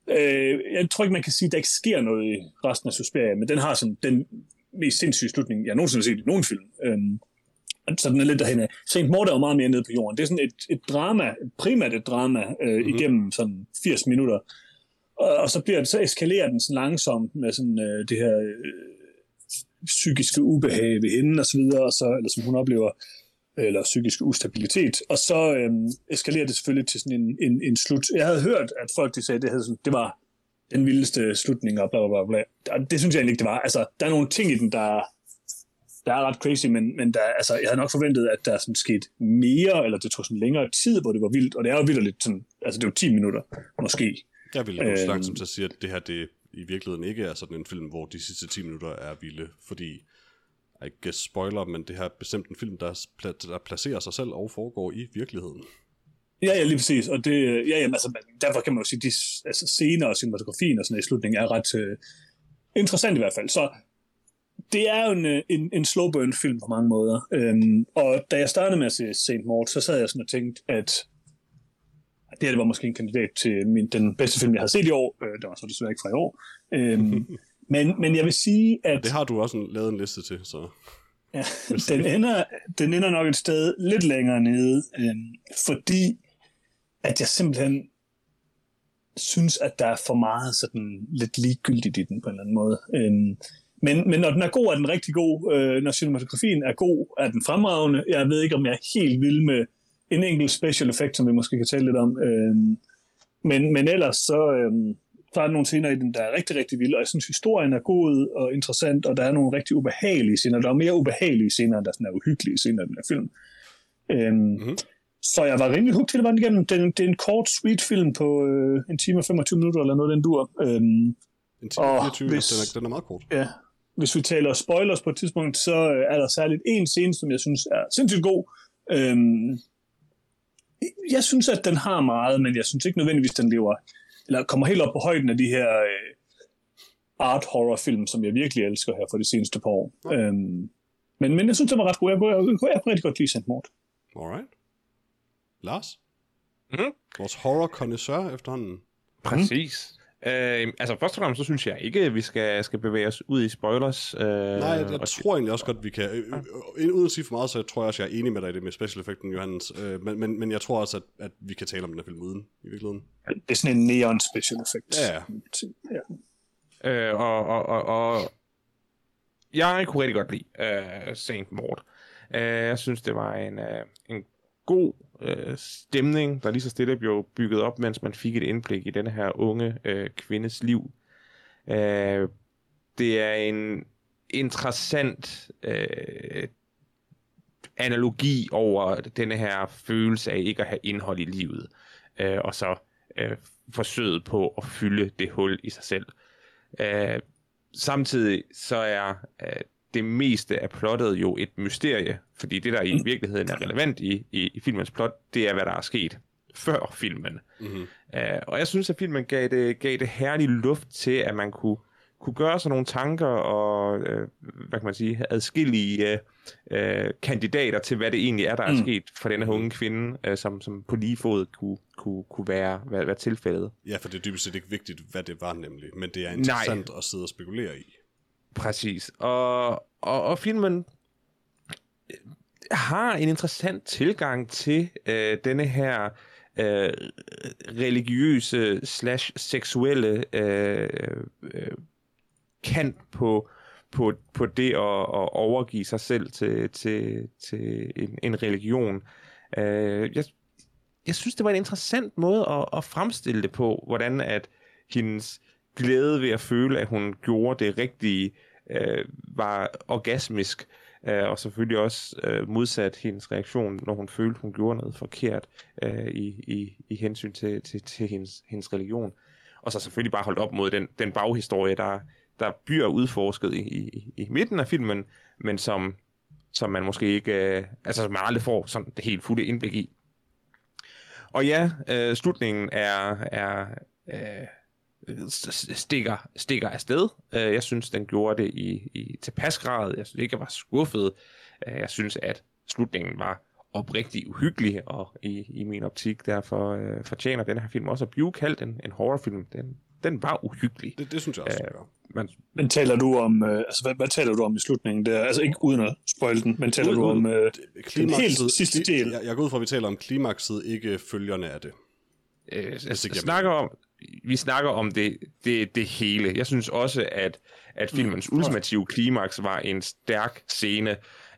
øh, jeg tror ikke, man kan sige, at der ikke sker noget i resten af Suspiria, men den har sådan den mest sindssyge slutning, jeg nogensinde har set i nogen film. Øh, så den er lidt derhen af. St. Mort er jo meget mere nede på jorden. Det er sådan et, et drama, primært et drama, øh, mm-hmm. igennem sådan 80 minutter. Og, og så, bliver det, så eskalerer den sådan langsomt med sådan øh, det her øh, psykiske ubehag ved hende og så videre, og så, eller som hun oplever, eller psykisk ustabilitet. Og så øhm, eskalerer det selvfølgelig til sådan en, en, en slut. Jeg havde hørt, at folk de sagde, at det, havde sådan, det var den vildeste slutning, og bla bla bla. bla. Og det synes jeg egentlig ikke, det var. Altså, der er nogle ting i den, der, der er ret crazy, men, men der, altså, jeg havde nok forventet, at der er sådan sket mere, eller det tog sådan længere tid, hvor det var vildt, og det er jo vildt lidt sådan, altså det er jo 10 minutter, måske. Jeg vil så Øhm. langt som til at sige, at det her det i virkeligheden ikke er sådan en film, hvor de sidste 10 minutter er vilde, fordi jeg ikke spoiler, men det her er bestemt en film, der, der placerer sig selv og foregår i virkeligheden. Ja, ja, lige præcis. Og det, ja, jamen, altså, derfor kan man jo sige, at de altså, scener og cinematografien og sådan i slutningen er ret øh, interessant i hvert fald. Så det er jo en, øh, en, en slow burn film på mange måder. Øhm, og da jeg startede med at se St. Mort, så sad jeg sådan og tænkte, at det her det var måske en kandidat til min, den bedste film, jeg havde set i år. Øh, det var så desværre ikke fra i år. Øhm, *laughs* men, men jeg vil sige, at Det har du også en, lavet en liste til, så Ja, *laughs* den ender, den ender nok et sted lidt længere nede, øhm, fordi at jeg simpelthen synes, at der er for meget sådan lidt ligegyldigt i den på en eller anden måde. Øhm, men, men når den er god, er den rigtig god. Øh, når cinematografien er god, er den fremragende. Jeg ved ikke, om jeg er helt vild med en enkelt special effect, som vi måske kan tale lidt om. Øhm, men, men ellers så, øhm, så er der nogle scener i den, der er rigtig, rigtig vilde, og jeg synes, historien er god og interessant, og der er nogle rigtig ubehagelige scener. Der er mere ubehagelige scener, end der sådan er uhyggelige scener i den her film. Øhm, Mhm. Så jeg var rimelig hooked hele vejen igennem. Den, det er en kort, sweet film på øh, en time og 25 minutter, eller noget den dur. Øhm, en time Åh, 24, hvis- den, er, den er meget kort. ja. Hvis vi taler spoilers på et tidspunkt, så øh, er der særligt en scene, som jeg synes er sindssygt god. Øhm, jeg synes, at den har meget, men jeg synes ikke nødvendigvis, den lever, eller kommer helt op på højden af de her øh, art horror film, som jeg virkelig elsker her for de seneste par år. Øhm, men, men jeg synes, det var ret god. Jeg, jeg, jeg, jeg kunne rigtig godt lide St. Mort. Alright. Lars? Mhm. Vores horror connoisseur efterhånden. Præcis. Øh, altså først og fremmest, så synes jeg ikke, at vi skal, skal bevæge os ud i spoilers. Øh, Nej, jeg, jeg og- tror egentlig også godt, vi kan... Øh, øh, uden at sige for meget, så tror jeg også, jeg er enig med dig i det med special effecten, Johannes. Øh, men, men, men jeg tror også, at, at vi kan tale om den her film uden, i virkeligheden. Det er sådan en neon special effect. Ja, ja. ja. Øh, og, og, og, og jeg kunne rigtig godt lide øh, Saint Mort. Øh, jeg synes, det var en, øh, en god øh, stemning, der lige så stille blev bygget op, mens man fik et indblik i denne her unge øh, kvindes liv. Øh, det er en interessant øh, analogi over denne her følelse af ikke at have indhold i livet, øh, og så øh, forsøget på at fylde det hul i sig selv. Øh, samtidig så er øh, det meste af plottet jo et mysterie, fordi det, der i virkeligheden er relevant i, i, i filmens plot, det er, hvad der er sket før filmen. Mm-hmm. Uh, og jeg synes, at filmen gav det, gav det herlig luft til, at man kunne, kunne gøre sig nogle tanker og, uh, hvad kan man sige, adskillige uh, uh, kandidater til, hvad det egentlig er, der er Mm. sket for denne unge kvinde, uh, som, som på lige fod kunne, kunne, kunne være, være, være tilfældet. Ja, for det er dybest set ikke vigtigt, hvad det var nemlig, men det er interessant Nej. at sidde og spekulere i. Præcis. Og, og, og filmen øh, har en interessant tilgang til øh, denne her øh, religiøse slash seksuelle øh, øh, kant på, på, på det at, at overgive sig selv til, til, til en, en religion. Øh, jeg, jeg synes, det var en interessant måde at, at fremstille det på, hvordan at hendes glæde ved at føle, at hun gjorde det rigtige, øh, var orgasmisk, øh, og selvfølgelig også øh, modsat hendes reaktion, når hun følte, hun gjorde noget forkert øh, i, i, i hensyn til, til, til hendes, hendes religion. Og så selvfølgelig bare holdt op mod den, den baghistorie, der, der bliver udforsket i, i, i midten af filmen, men som, som man måske ikke, øh, altså som man aldrig får sådan det helt fulde indblik i. Og ja, øh, slutningen er, er øh, stikker, stikker afsted. Øh, jeg synes, den gjorde det i, i tilpas grad. Jeg synes ikke, jeg var skuffet. Øh, jeg synes, at slutningen var oprigtig uhyggelig, og i, i min optik derfor øh, fortjener den her film også at blive kaldt en, en horrorfilm. Den, den var uhyggelig. Det, det synes jeg også, Øh, øh. Man, Men taler du om, øh, altså hvad, hvad taler du om i slutningen der? Altså ikke uden at spoil den, men taler Ud- du om øh, Klimakset- helt sidste del. Jeg, jeg går ud fra, at vi taler om klimakset, ikke følgerne af det. øh, det giver snakker om, vi snakker om det, det, det hele. Jeg synes også, at, at filmens Mm. ultimative klimaks var en stærk scene.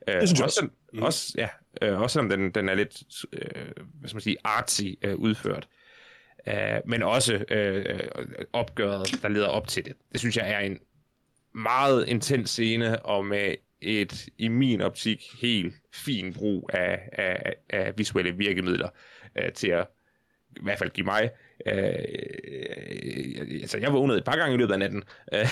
Øh, Det synes jeg også. også. Mm. også ja, øh, også selvom den, den er lidt øh, hvad skal man sige, artsy øh, udført. Øh, men også øh, opgøret, der leder op til det. Det synes jeg er en meget intens scene, og med et, i min optik, helt fin brug af, af, af visuelle virkemidler øh, til at i hvert fald give mig. Øh, øh, altså, jeg vågnede et par gange i løbet af natten. Øh,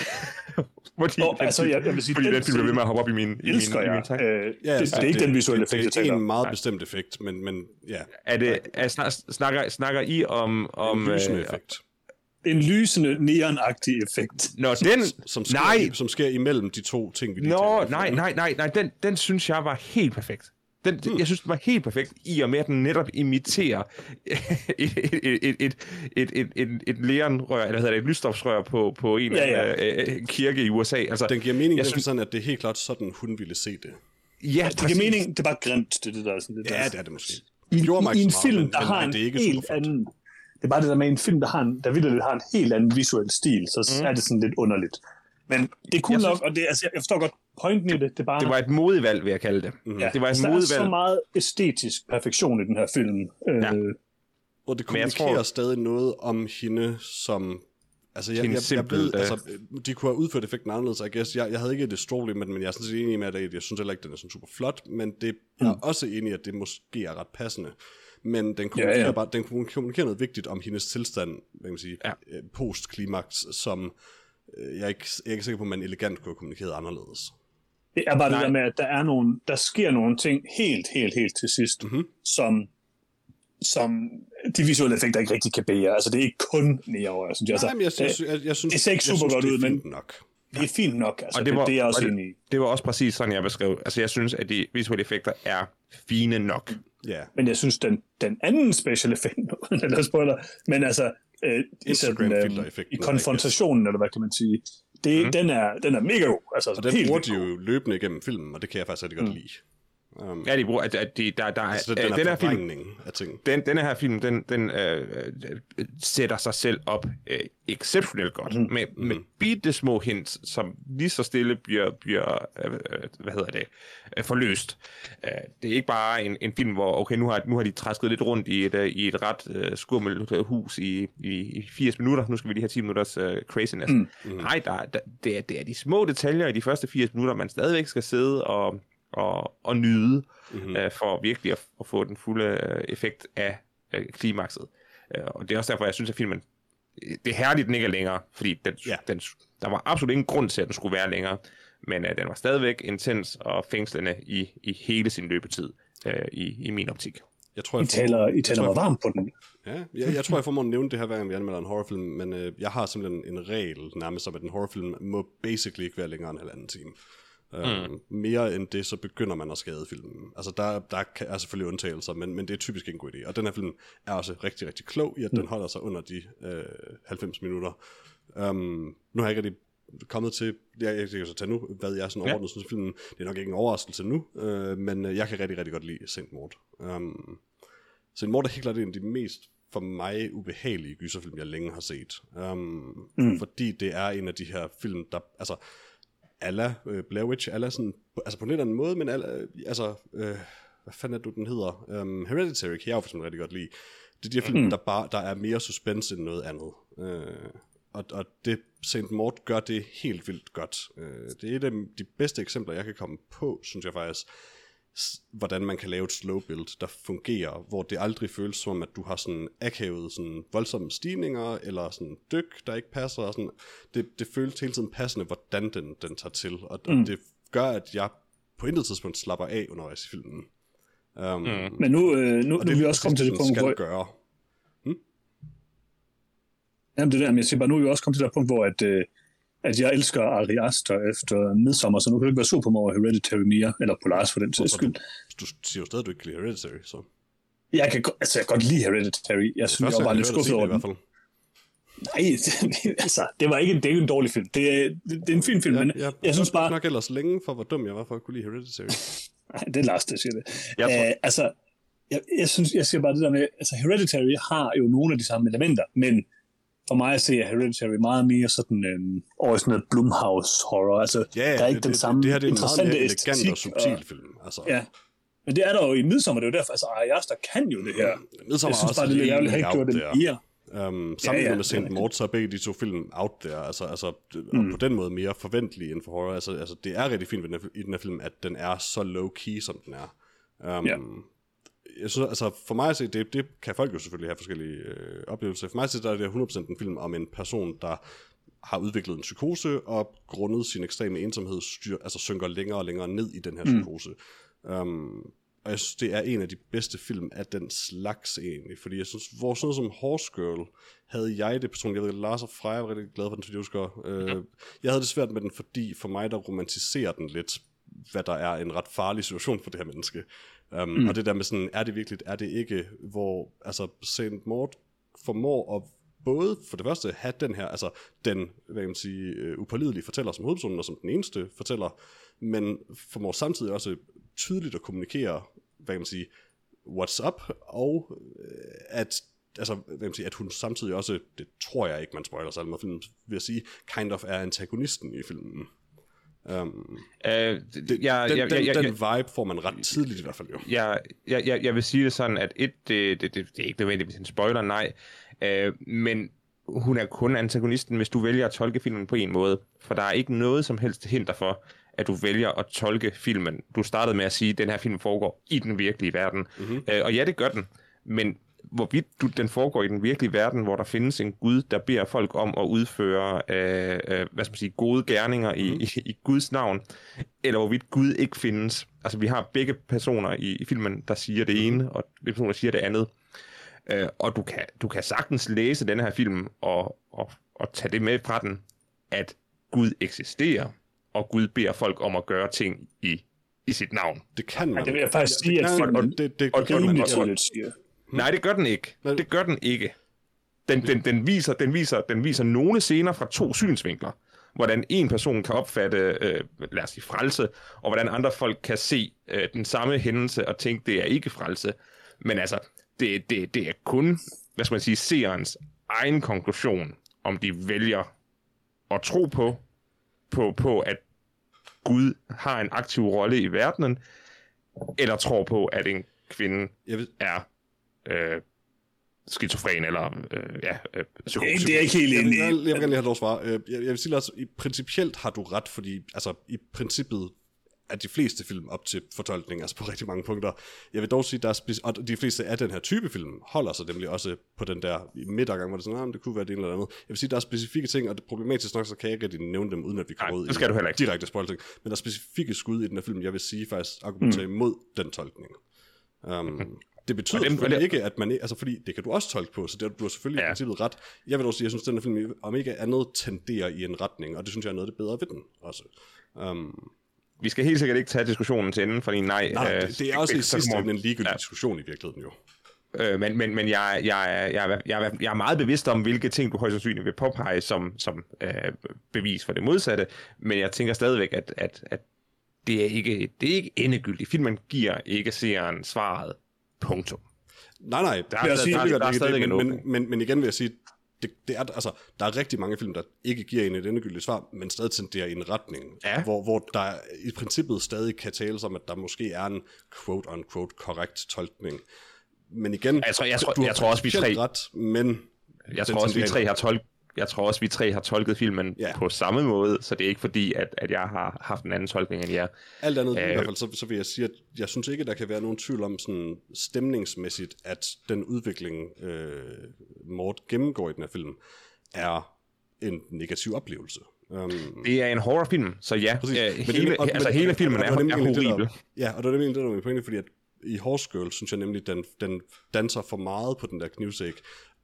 *laughs* fordi, Åh, altså, jeg- jeg vil sige, fordi den den film blev ved med at hoppe op i min, i min, elsker i min jeg. tank. Øh, det, det, er ikke den visuelle effekt, jeg Det er en meget Nej. bestemt effekt, men, men ja, Er det, er, snak, snakker, snakker I om... om en lysende øh, effekt. En lysende, neonagtig effekt. Når den... Som sker, nej, som sker imellem de to ting, vi lige Nå, nej, nej, nej, nej, den, den synes jeg var helt perfekt. Den, hmm. Jeg synes, den var helt perfekt, i og med, at den netop imiterer *laughs* et, et, et, et, et, et, et, et lærenrør, eller hvad hedder det, et lysstofsrør på, på en Ja, ja. Øh, øh, kirke i USA. Altså, Den giver mening, Jeg synes- sådan, at det er helt klart sådan, hun ville se det. ja, Det giver mening, det er bare grimt, det, det der er sådan lidt. Ja, det er det måske. I, Det i ikke en meget, film, men- der men har en det er ikke helt anden... Det er bare det der med en film, der, har en, der vildt har en helt anden visuel stil, så Mm. er det sådan lidt underligt. Men det er cool Jeg nok, synes- og det, altså, jeg forstår godt pointen i det. Det, bare, det var et modigt valg, vil jeg kalde det. Mhm. ja, det var et altså, der er så meget æstetisk perfektion i den her film. Ja. Øh, Og det jeg kommunikerer tror- stadig noget om hende, som... Altså, jeg, Hendes jeg, jeg ved, simpelt, øh, altså, de kunne have udført effekten anderledes, I guess. Jeg, jeg havde ikke det store problem med den, men jeg er sådan set enig med, at jeg synes heller ikke, den er sådan super flot, men det jeg er også enig i, at det måske er ret passende. Men den kommunikerer, Ja, ja. Bare, den kommunikerer noget vigtigt om hendes tilstand, hvad kan man sige, Ja. ja. post-klimaks, som øh, jeg er, ikke, jeg er ikke sikker på, at man elegant kunne have kommunikeret anderledes. Det er bare Nej. det der med, at der, er nogle, der sker nogle ting helt, helt, helt til sidst, Mhm. som, som de visuelle effekter ikke rigtig kan bære. Altså, det er ikke kun neover, synes jeg. Altså, Nej, men jeg synes, jeg, jeg synes, det ser ikke super synes, godt ud, men- nok. det er fint nok. Altså, Og det, var- det, det er også og det-. Det var også præcis sådan, jeg beskrev. Altså, jeg synes, at de visuelle effekter er fine nok. Ja, Men jeg synes, den, den anden special effekt, lade spoiler, men altså, øh, i, sådan, øh, i konfrontationen, eller hvad kan man sige, det, mm. den, er, den er mega god. Altså, og den bruger de jo løbende igennem filmen, og det kan jeg faktisk rigtig godt Mm. lide. Um, Ja, de bruger, at, at de, der, der, altså, øh, den, den, den her film, af ting. den, denne her film, den, den øh, øh, sætter sig selv op øh, exceptionelt godt, mm. med, med bitte små hints, som lige så stille bliver, bliver øh, øh, hvad hedder det, øh, forløst. Øh, det er ikke bare en, en film, hvor, okay, nu har, nu har de træsket lidt rundt i et, øh, i et ret øh, skummelt øh, hus i, i, i 80 minutter, nu skal vi lige have 10 minutters øh, craziness. Mm. Nej, der, der, det, er, det er de små detaljer i de første 80 minutter, man stadigvæk skal sidde og, og, og nyde, mm-hmm. øh, for virkelig at, at få den fulde øh, effekt af øh, klimakset. Øh, og det er også derfor, jeg synes, at filmen, øh, det er herligt, den ikke er længere, fordi den, Ja. den, der var absolut ingen grund til, at den skulle være længere, men øh, den var stadigvæk intens og fængslende i, i hele sin løbetid, øh, i, i min optik. Jeg tror, I jeg taler, I jeg taler tror, mig jeg varmt på den. Ja, jeg, jeg tror, jeg formår at nævne det her, hver gang vi anmelder en horrorfilm, men øh, jeg har simpelthen en regel nærmest om, at en horrorfilm må basically ikke være længere end en halvanden time. Mm. Um, mere end det, så begynder man at skade filmen. Altså, der, der kan, er selvfølgelig undtagelser, men, men det er typisk en god idé. Og den her film er også rigtig, rigtig klog i, at mm. den holder sig under de øh, 90 minutter. Um, nu har jeg ikke rigtig kommet til, jeg, jeg kan så tage nu, hvad jeg sådan overordnet ja. synes filmen, det er nok ikke en overraskelse nu, øh, men øh, jeg kan rigtig, rigtig godt lide Saint Maud. Um, Saint Maud er helt klart en af de mest for mig ubehagelige gyserfilm, jeg længe har set. Um, mm. Fordi det er en af de her film, der, altså, alla øh, Blair Witch, alla sådan, altså på en lidt anden måde, men alla, altså, øh, hvad fanden er du, den hedder? Um, Hereditary kan jeg jo for eksempel rigtig godt lide. Det er de her film, mm. der, bare, der er mere suspense end noget andet. Øh, og, og det St. Mort gør det helt vildt godt. Øh, det er et af de bedste eksempler, jeg kan komme på, synes jeg faktisk, hvordan man kan lave et slow build, der fungerer, hvor det aldrig føles som om, at du har sådan akavet sådan voldsomme stigninger, eller sådan dyk, der ikke passer. Og sådan. Det, det føles hele tiden passende, hvordan den, den tager til, og, mm. og det gør, at jeg på intet tidspunkt slapper af undervejs i filmen. Um, mm. Men nu, øh, nu, og nu er vi også kommet til det punkt, skal hvor... gøre. Jamen det der, men jeg siger bare, nu er vi også kommet til det punkt, hvor at, øh, at jeg elsker Ari Aster efter midsommer, så nu kan du ikke være sur på mig over Hereditary mere, eller Polaris for den sags skyld. Du siger jo stadig, at du ikke kan lide Hereditary, så... Jeg kan, altså, jeg kan godt lide Hereditary. Jeg synes, jeg var bare lidt skuffet over i hvert den. fald. Nej, det, *laughs* altså, det var ikke en, det er ikke en dårlig film. Det er, det, det er en fin film, men jeg, jeg synes bare... nok ellers længe for, hvor dum jeg var for at kunne lide Hereditary. *laughs* Nej, det er Lars, der siger det. Jeg tror- Æh, altså, jeg, jeg, synes, jeg siger bare det der med, altså Hereditary har jo nogle af de samme elementer, men for mig at se er Hereditary meget mere sådan øhm, over i sådan noget Blumhouse horror. Altså, Ja, der er ikke det, den det, samme det her det er en meget interessante elegant og subtil film. Altså, Ja, men det er der jo i Midsommer, det er jo derfor, altså Ari Aster kan jo det her. Midsommer jeg synes bare, det er ærgerligt, at ikke gjorde det mere. Um, sammenlignet Ja, ja, med St. ja. Mort, så er begge de to film out there, altså, altså mm. og på den måde mere forventelige end for horror. Altså, altså, det er rigtig fint ved den her, i den her film, at den er så low-key, som den er. Um, Ja. Jeg synes, altså for mig at se, det, det kan folk jo selvfølgelig have forskellige øh, oplevelser. For mig at se, der er det 100% en film om en person, der har udviklet en psykose, og grundet sin ekstreme ensomhed styr, altså synker længere og længere ned i den her psykose. Um, og jeg synes, det er en af de bedste film af den slags egentlig, fordi jeg synes, hvor sådan noget som Horse Girl, havde jeg det personligt, jeg ved, Lars og Freja var rigtig glad for den, fordi jeg husker, øh, jeg havde det svært med den, fordi for mig, der romantiserer den lidt, hvad der er en ret farlig situation for det her menneske. Um, mm. Og det der med sådan, er det virkelig, er det ikke, hvor, altså, St. Mort formår at både for det første have den her, altså den, hvad kan man sige, uh, upålidelige fortæller som hovedpersonen, og som den eneste fortæller, men formår samtidig også tydeligt at kommunikere, hvad kan man sige, what's up, og øh, at altså, hvad kan man sige, at hun samtidig også, det tror jeg ikke, man spoiler sig med filmen, vil jeg sige, kind of er antagonisten i filmen. Um, Øh, det, jeg, den, jeg, den, jeg, den vibe får man ret tidligt i hvert fald jo. jeg, jeg, jeg, jeg vil sige det sådan, at et, det, det, det, det er ikke nødvendigvis en spoiler, nej, øh, men hun er kun antagonisten, hvis du vælger at tolke filmen på en måde, for der er ikke noget som helst hinder for, at du vælger at tolke filmen. Du startede med at sige, at den her film foregår i den virkelige verden, mm-hmm. øh, og ja, det gør den, men hvorvidt du, den foregår i den virkelige verden, hvor der findes en Gud, der beder folk om at udføre øh, øh, hvad skal man sige, gode gerninger i, Mhm. i, i Guds navn, eller hvorvidt Gud ikke findes. Altså, vi har begge personer i, i filmen, der siger det Mhm. ene, og begge personer, der siger det andet. Øh, og du kan, du kan sagtens læse den her film og, og, og tage det med fra den, at Gud eksisterer, og Gud beder folk om at gøre ting i, i sit navn. Det kan man. det vil jeg faktisk sige, det, at kan, filmen- og det, det, og det, gør man Nej, det gør den ikke. Nej. Det gør den ikke. Den, den, den, viser, den, viser, den viser nogle scener fra to synsvinkler. Hvordan en person kan opfatte, øh, lad os sige, frelse, og hvordan andre folk kan se øh, den samme hændelse og tænke, det er ikke frelse. Men altså, det, det, det er kun, hvad skal man sige, seerens egen konklusion, om de vælger at tro på, på, på at Gud har en aktiv rolle i verdenen, eller tror på, at en kvinde Jeg vil, er øh, skizofren eller øh, ja, øh, psyko- Det, det er jeg ikke helt jeg, enig jeg, i. vil, jeg vil gerne lige have lov at svare. Øh, Jeg, jeg vil sige, at i principielt har du ret, fordi altså, i princippet er de fleste film op til fortolkning, altså på rigtig mange punkter. Jeg vil dog sige, der er speci- og de fleste af den her type film holder sig nemlig også på den der midtergang, hvor det er sådan, ah, men det kunne være det ene eller andet. Jeg vil sige, der er specifikke ting, og det er problematisk nok, så kan jeg ikke rigtig nævne dem, uden at vi kommer Nej, ud det skal i du heller ikke. direkte spoiling. Men der er specifikke skud i den her film, jeg vil sige faktisk argumenterer Mm. imod den tolkning. Um, Det betyder dem- selvfølgelig ikke, at man... Altså, fordi det kan du også tolke på, så det, du har selvfølgelig ja. i princippet ret. Jeg vil også sige, jeg synes, at den her film, om ikke andet, tenderer i en retning, og det synes jeg er noget af det bedre ved den også. Um, Vi skal helt sikkert ikke tage diskussionen til enden, fordi nej... nej, øh, det, det er også i sidste ende en ligegyldig ja. Diskussion i virkeligheden jo. Øh, men men, men jeg, jeg, jeg, jeg, jeg er meget bevidst om, hvilke ting du højst sandsynligt vil påpege som, som øh, bevis for det modsatte, men jeg tænker stadigvæk, at, at, at det, er ikke, det er ikke endegyldigt. Filmen giver ikke seeren svaret. Punktum. Nej, nej, Der er stadig- selvfølgelig der- gør der er stadig det, en men, men, men, men igen vil jeg sige, det, det er, altså, der er rigtig mange film, der ikke giver en et endegyldigt svar, men stadig tenderer i en retning, Ja. hvor, hvor der i princippet stadig kan tales om, at der måske er en quote-unquote korrekt tolkning. Men igen, Jeg tror- jeg tror- du har jeg tror også, vi tre- ret, men Jeg tror også, vi tre har tolket jeg tror også, vi tre har tolket filmen Ja. på samme måde, så det er ikke fordi, at, at jeg har haft en anden tolkning end jer. Alt andet øh, i Øh. hvert fald, så, så vil jeg sige, at jeg synes ikke, der kan være nogen tvivl om sådan stemningsmæssigt, at den udvikling, øh, Mort gennemgår i den her film, er en negativ oplevelse. Um, Det er en horrorfilm, så ja, Præcis. øh, Men hele, og- men- altså hele filmen og er, nemlig er der- horribel. Ja, og det er nemlig det, der var min pointe, fordi at i Horse Girl, synes jeg nemlig, den, den danser for meget på den der knivsæk,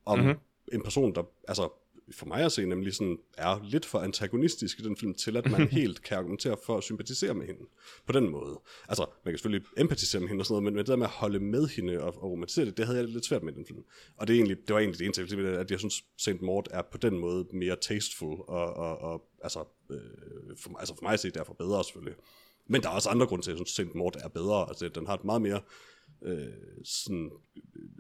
om Mhm. mm-hmm. en person, der, altså for mig at se, nemlig sådan, er lidt for antagonistisk i den film, til at man *laughs* helt kan argumentere for at sympatisere med hende på den måde. Altså, man kan selvfølgelig empatisere med hende og sådan noget, men det der med at holde med hende og, og romantisere det, det havde jeg lidt svært med i den film. Og det, er egentlig, det var egentlig det eneste, jeg ville sige, at jeg synes, Saint Maud er på den måde mere tasteful, og, og, og altså, øh, for, mig- altså for mig at se, derfor bedre selvfølgelig. Men der er også andre grunde til, at jeg synes, Saint Maud er bedre. Altså, den har et meget mere øh, sådan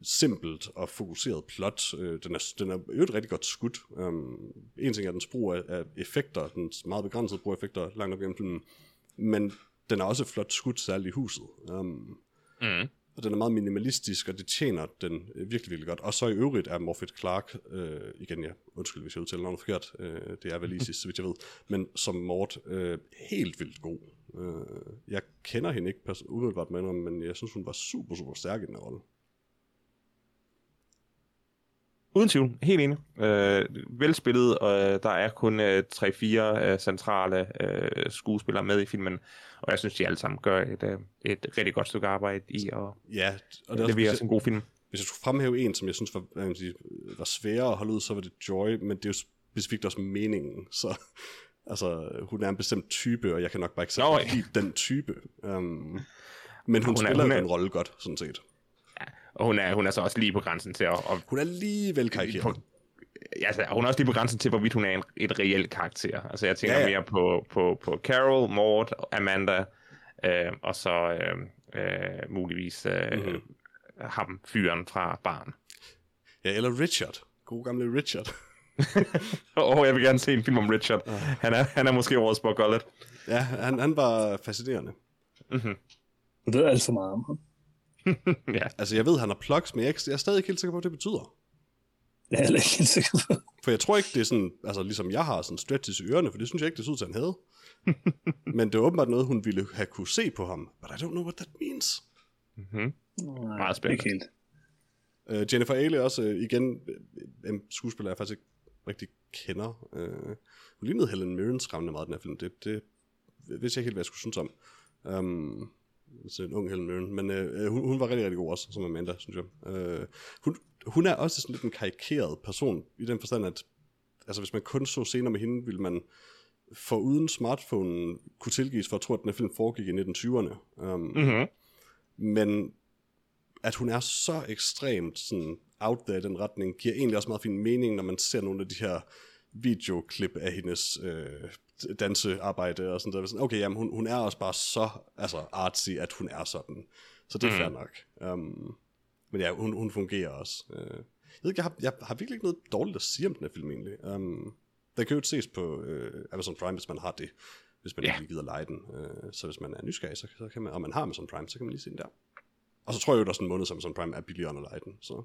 simpelt og fokuseret plot. Øh, den, er, den er et rigtig godt skudt. Um, en ting er dens brug af, af effekter, den meget begrænsede brug af effekter langt op gennem filmen, men den er også flot skudt, særligt i huset. Um, Mm. og den er meget minimalistisk, og det tjener den øh, virkelig, virkelig godt. Og så i øvrigt er Morphet Clark, øh, igen ja, undskyld hvis jeg udtaler navnet forkert, øh, det er vel Isis, så vidt jeg ved, men som Mort øh, helt vildt god. Øh, jeg kender hende ikke pers- umiddelbart med hende, men jeg synes, hun var super, super stærk i den her rolle. Uden tvivl, helt enig. Øh, velspillet, og øh, der er kun øh, 3-4 øh, centrale øh, skuespillere med i filmen, og jeg synes, de alle sammen gør et, øh, et rigtig godt stykke arbejde i at Ja, og det er levere en god film. hvis jeg skulle fremhæve en, som jeg synes var, man sige, var sværere at holde ud, så var det Joy, men det er jo specifikt også meningen, så altså, hun er en bestemt type, og jeg kan nok bare ikke ja. lide den type. Um, men hun, Hun er- spiller hun jo er- den rolle godt, sådan set. Og hun er, hun er så også lige på grænsen til at... at Hun er lige vel karikeret. altså, hun er også lige på grænsen til, hvorvidt hun er en, et reelt karakter. Altså, jeg tænker Ja, ja, ja. ja. mere på, på, på Carol, Maud, Amanda, øh, og så øh, øh, muligvis øh, mm-hmm. ham, fyren fra barn. Ja, eller Richard. God gamle Richard. *laughs* Åh, oh, jeg vil gerne se en film om Richard. Han er, han er måske årets Bob Gullet. Ja, han, han var fascinerende. Du ved alt for meget om ham. *laughs* ja. Altså, jeg ved, han har plugs, men jeg er, jeg er stadig ikke helt sikker på, hvad det betyder. Det er jeg ikke helt sikker på. For jeg tror ikke, det er sådan, altså ligesom jeg har sådan stretches i ørerne, for det synes jeg ikke, det så ud til, han havde. *laughs* men det er åbenbart noget, hun ville have kunne se på ham. But I don't know what that means. Mm-hmm. Nej, Meget spændende. Ikke helt. Uh, Jennifer Ailey også, uh, igen, øh, en skuespiller, jeg faktisk ikke rigtig kender. Uh, hun lignede Helen Mirren skræmmende meget den her film. Det, det vidste jeg ikke helt, hvad jeg skulle synes om. Um, så en ung Helen Mirren. Men uh, hun, hun var rigtig, rigtig god også, som Amanda, synes jeg. Uh, hun, hun er også sådan lidt en karikeret person, i den forstand, at altså, hvis man kun så scener med hende, ville man for uden smartphone kunne tilgives for at tro, at den her film foregik i 1920'erne. Um, Mm-hmm. men at hun er så ekstremt sådan out there i den retning, giver egentlig også meget fin mening, når man ser nogle af de her videoklip af hendes øh, dansearbejde og sådan der. Sådan, Okay, jamen hun, hun er også bare så altså, artsy, at hun er sådan. Så det er Mm. fair nok. Um, men ja, hun, hun fungerer også. Uh, jeg ved ikke, jeg har, jeg har virkelig ikke noget dårligt at sige om den her film egentlig. Um, den kan jo ses på uh, Amazon Prime, hvis man har det. Hvis man yeah. ikke gider lege den. Uh, så hvis man er nysgerrig, så, så kan man, og man har Amazon Prime, så kan man lige se den der. Og så tror jeg jo, der er sådan en måned, som Amazon Prime er billigere end at lege den. Så.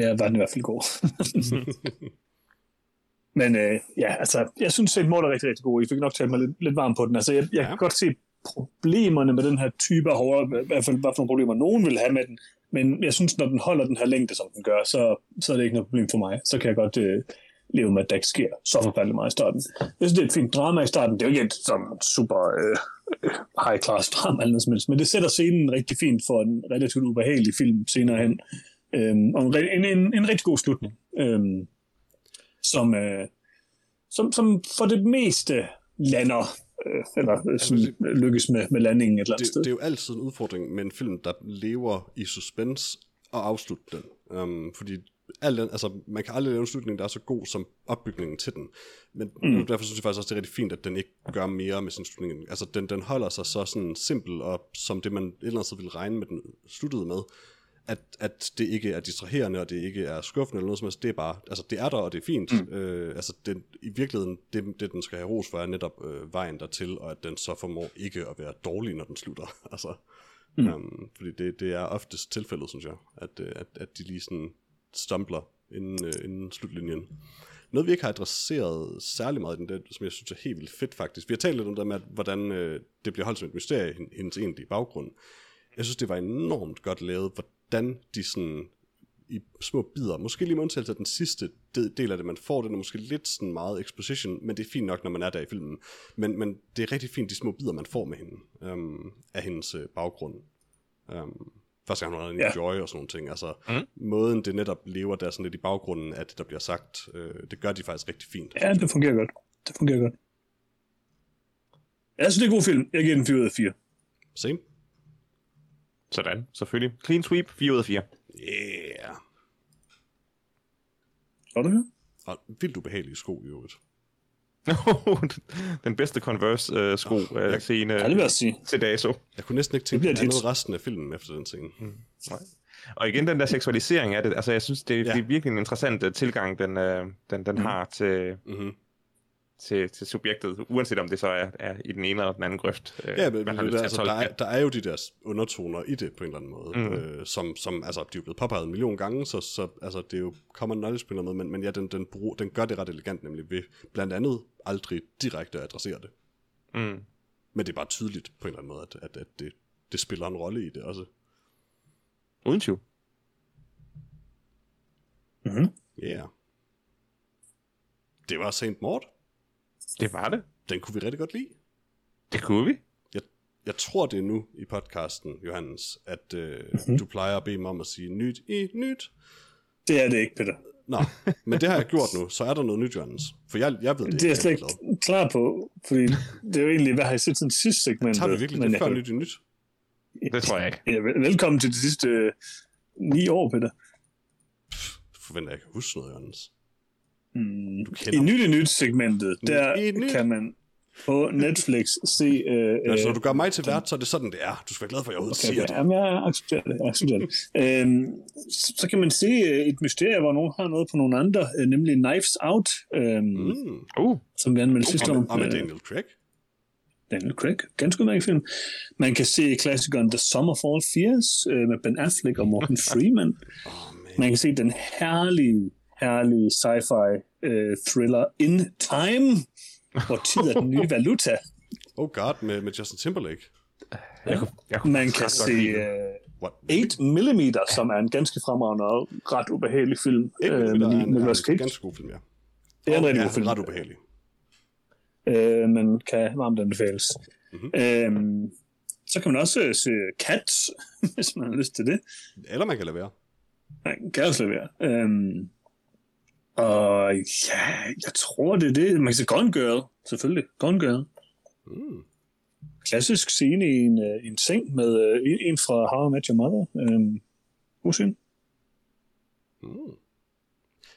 Ja, var den i hvert fald god. *laughs* Men øh, ja, altså, jeg synes, at Mord er rigtig, rigtig god. I fik nok talt mig lidt, lidt varm på den. Altså, jeg, jeg Ja. kan godt se problemerne med den her type af horror, i hvert fald hvad for nogle problemer nogen vil have med den. Men jeg synes, når den holder den her længde, som den gør, så, så er det ikke noget problem for mig. Så kan jeg godt øh, leve med, at der ikke sker så forfærdeligt meget i starten. Jeg synes, det er et fint drama i starten. Det er jo ikke et som super øh, high class drama eller noget som helst, men det sætter scenen rigtig fint for en relativt ubehagelig film senere hen, øhm, og en, en, en, rigtig god slutning, øhm, som, øh, som, som for det meste lander, øh, eller sådan, lykkes med, med landingen et eller andet det, sted. det er jo altid en udfordring med en film, der lever i suspense og afslutte den. Um, fordi alt, altså, man kan aldrig lave en slutning, der er så god som opbygningen til den. Men mm. derfor synes jeg faktisk også, det er rigtig fint, at den ikke gør mere med sin slutning. Altså, den, den holder sig så sådan simpel, og som det, man et eller andet sted ville regne med, den sluttede med, at, at det ikke er distraherende, og det ikke er skuffende eller noget som helst. Det er bare, altså det er der, og det er fint. Mm. Øh, altså den, i virkeligheden, det, det den skal have ros for, er netop øh, vejen dertil, og at den så formår ikke at være dårlig, når den slutter. *laughs* altså, mm. um, fordi det, det er oftest tilfældet, synes jeg, at, øh, at, at de lige sådan stumbler inden, øh, inden slutlinjen. Noget, vi ikke har adresseret særlig meget i den, det, som jeg synes er helt vildt fedt faktisk. Vi har talt lidt om det med, at, hvordan øh, det bliver holdt som et mysterie, hen- hendes egentlige baggrund. Jeg synes, det var enormt godt lavet, hvordan de sådan i små bidder, måske lige med undtagelse af den sidste del af det, man får, den er måske lidt sådan meget exposition, men det er fint nok, når man er der i filmen. Men, men det er rigtig fint, de små bidder, man får med hende, øhm, af hendes øh, baggrund. Øhm, første gang hun har en ja. joy og sådan nogle ting. Altså, mm. måden det netop lever der sådan lidt i baggrunden af det, der bliver sagt, øh, det gør de faktisk rigtig fint. Ja, det fungerer godt. Det fungerer godt. Jeg synes, det er en god film. Jeg giver den 4 ud af 4. Same. Sådan, selvfølgelig. Clean sweep, 4 ud af 4. Yeah. Du det? Og vildt ubehagelige sko i øvrigt. *laughs* Den bedste Converse-sko uh, uh, scene det vil jeg sige. til dato. Jeg kunne næsten ikke tænke på andet resten af filmen efter den scene. Mm. Nej. Og igen den der seksualisering af det, altså jeg synes, det. Ja. det er virkelig en interessant uh, tilgang, den, uh, den, den mm. har til, Mm-hmm. Til, til subjektet, uanset om det så er, er i den ene eller den anden grøft. øh, Ja, men, man har at altså, der, er, det. der er jo de der undertoner i det på en eller anden måde, Mm. øh, som, som altså, de er jo blevet påpeget en million gange, så, så altså, det er jo common knowledge på en eller anden måde, men, men ja, den, den, bruger, den gør det ret elegant, nemlig ved blandt andet aldrig direkte at adressere det. Mm. Men det er bare tydeligt på en eller anden måde, at, at, at det, det spiller en rolle i det også. Uden tvivl. Mm-hmm. Ja. Yeah. Det var Saint Maud. Det var det. Den kunne vi rigtig godt lide. Det kunne vi. Jeg, jeg tror, det er nu i podcasten, Johannes, at øh, Mhm. mm-hmm. du plejer at bede mig om at sige nyt i nyt. Det er det ikke, Peter. Nå, men det har jeg gjort nu, så er der noget nyt, Johannes. For jeg, jeg ved det Det er jeg slet ikke. klar på, fordi det er jo egentlig, hvad har jeg set siden sidste segment? Tager vi virkelig men det før nyt i nyt? Det tror jeg ikke. Ja, vel- velkommen til de sidste øh, ni år, Peter. Forventer jeg ikke at huske noget, Johannes. Mm. I kender nyt i nyt segmentet, der nyt. kan man på Netflix se... Øh, Ja, altså, når øh, du gør mig til vært, så er det sådan, det er. Du skal være glad for, at jeg overhovedet Okay, siger okay. det. Jamen, jeg accepterer det. Jeg accepterer det. Øhm, så så kan man se øh, et mysterie, hvor nogen har noget på nogle andre, øh, nemlig Knives Out, øhm, mm. Uh, som vi anmeldte sidste år. Og med, Øh, Daniel Craig. Daniel Craig. Ganske udmærket film. Man kan se klassikeren The Summer Fall Fears øh, med Ben Affleck og Morgan *laughs* Freeman. Oh, man. Man kan se den herlige, herlige sci-fi øh, thriller In Time, hvor tid er den nye *laughs* valuta. Oh god, med, med Justin Timberlake. jeg kunne, jeg kunne Man kan se den. øh, What? 8 mm, som er en ganske fremragende og ret ubehagelig film. Ikke øh, øh, med er en, er en ganske god film, ja. Det er en rigtig god film. ret ubehagelig. øh, men kan varmt anbefales. Mhm. Mm-hmm. Øhm, så kan man også øh, se Cats, *laughs* hvis man har lyst til det. Eller man kan lade være. Nej, kan også levere. Øhm, og ja, jeg tror, det er det. Man kan se Gone Girl, selvfølgelig. Gone Girl. Mm. Klassisk scene i en, øh, en seng med øh, en, en fra How I Met Your Mother. Øhm, god scene. Mm.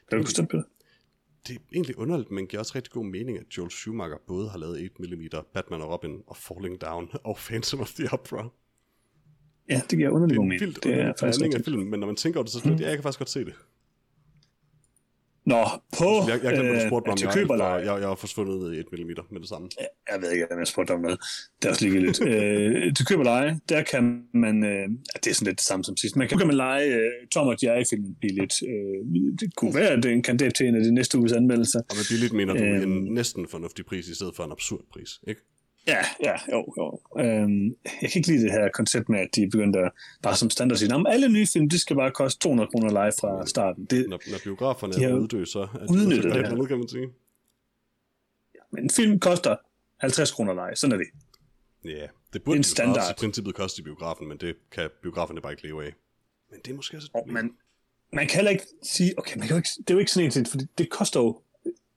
Det er bestemt, Peter. Det er egentlig underligt, men giver også rigtig god mening, at Joel Schumacher både har lavet 8mm, Batman og Robin og Falling Down *laughs* og Phantom of the Opera. Ja, det giver Det underlig er god en mening. vildt Det er faktisk af film, men når man tænker over det, så mm. jeg kan faktisk godt se det. Nå, på Jeg, jeg glemte, du spurgte mig, om til jeg, køberleje. jeg, jeg, jeg var forsvundet i 1mm med det samme. jeg ved ikke, om jeg spurgte om noget. Det er også ligegyldigt. *laughs* øh, til køb og leje, der kan man, øh, det er sådan lidt det samme som sidst, man kan, kan man lege øh, Tom og Jerry-filmen billigt. Øh, det kunne være, at det er en kandidat til en af de næste uges anmeldelser. Og med billigt mener du Øhm. en næsten fornuftig pris, i stedet for en absurd pris, ikke? Ja, ja, jo, jo. Øhm, jeg kan ikke lide det her koncept med, at de begyndte at, bare som standard at sige, om alle nye film, de skal bare koste 200 kroner leje fra starten. Det, Når, når biograferne De er har uddø, så er udnyttet så det det. her. Kan man sige. men en film koster 50 kroner leje, sådan er det. Ja, det burde en standard. også i princippet koste i biografen, men det kan biograferne bare ikke leve af. Men det er måske også et problem. man, man kan heller ikke sige, okay, man kan jo ikke, det er jo ikke sådan en ting, for det koster jo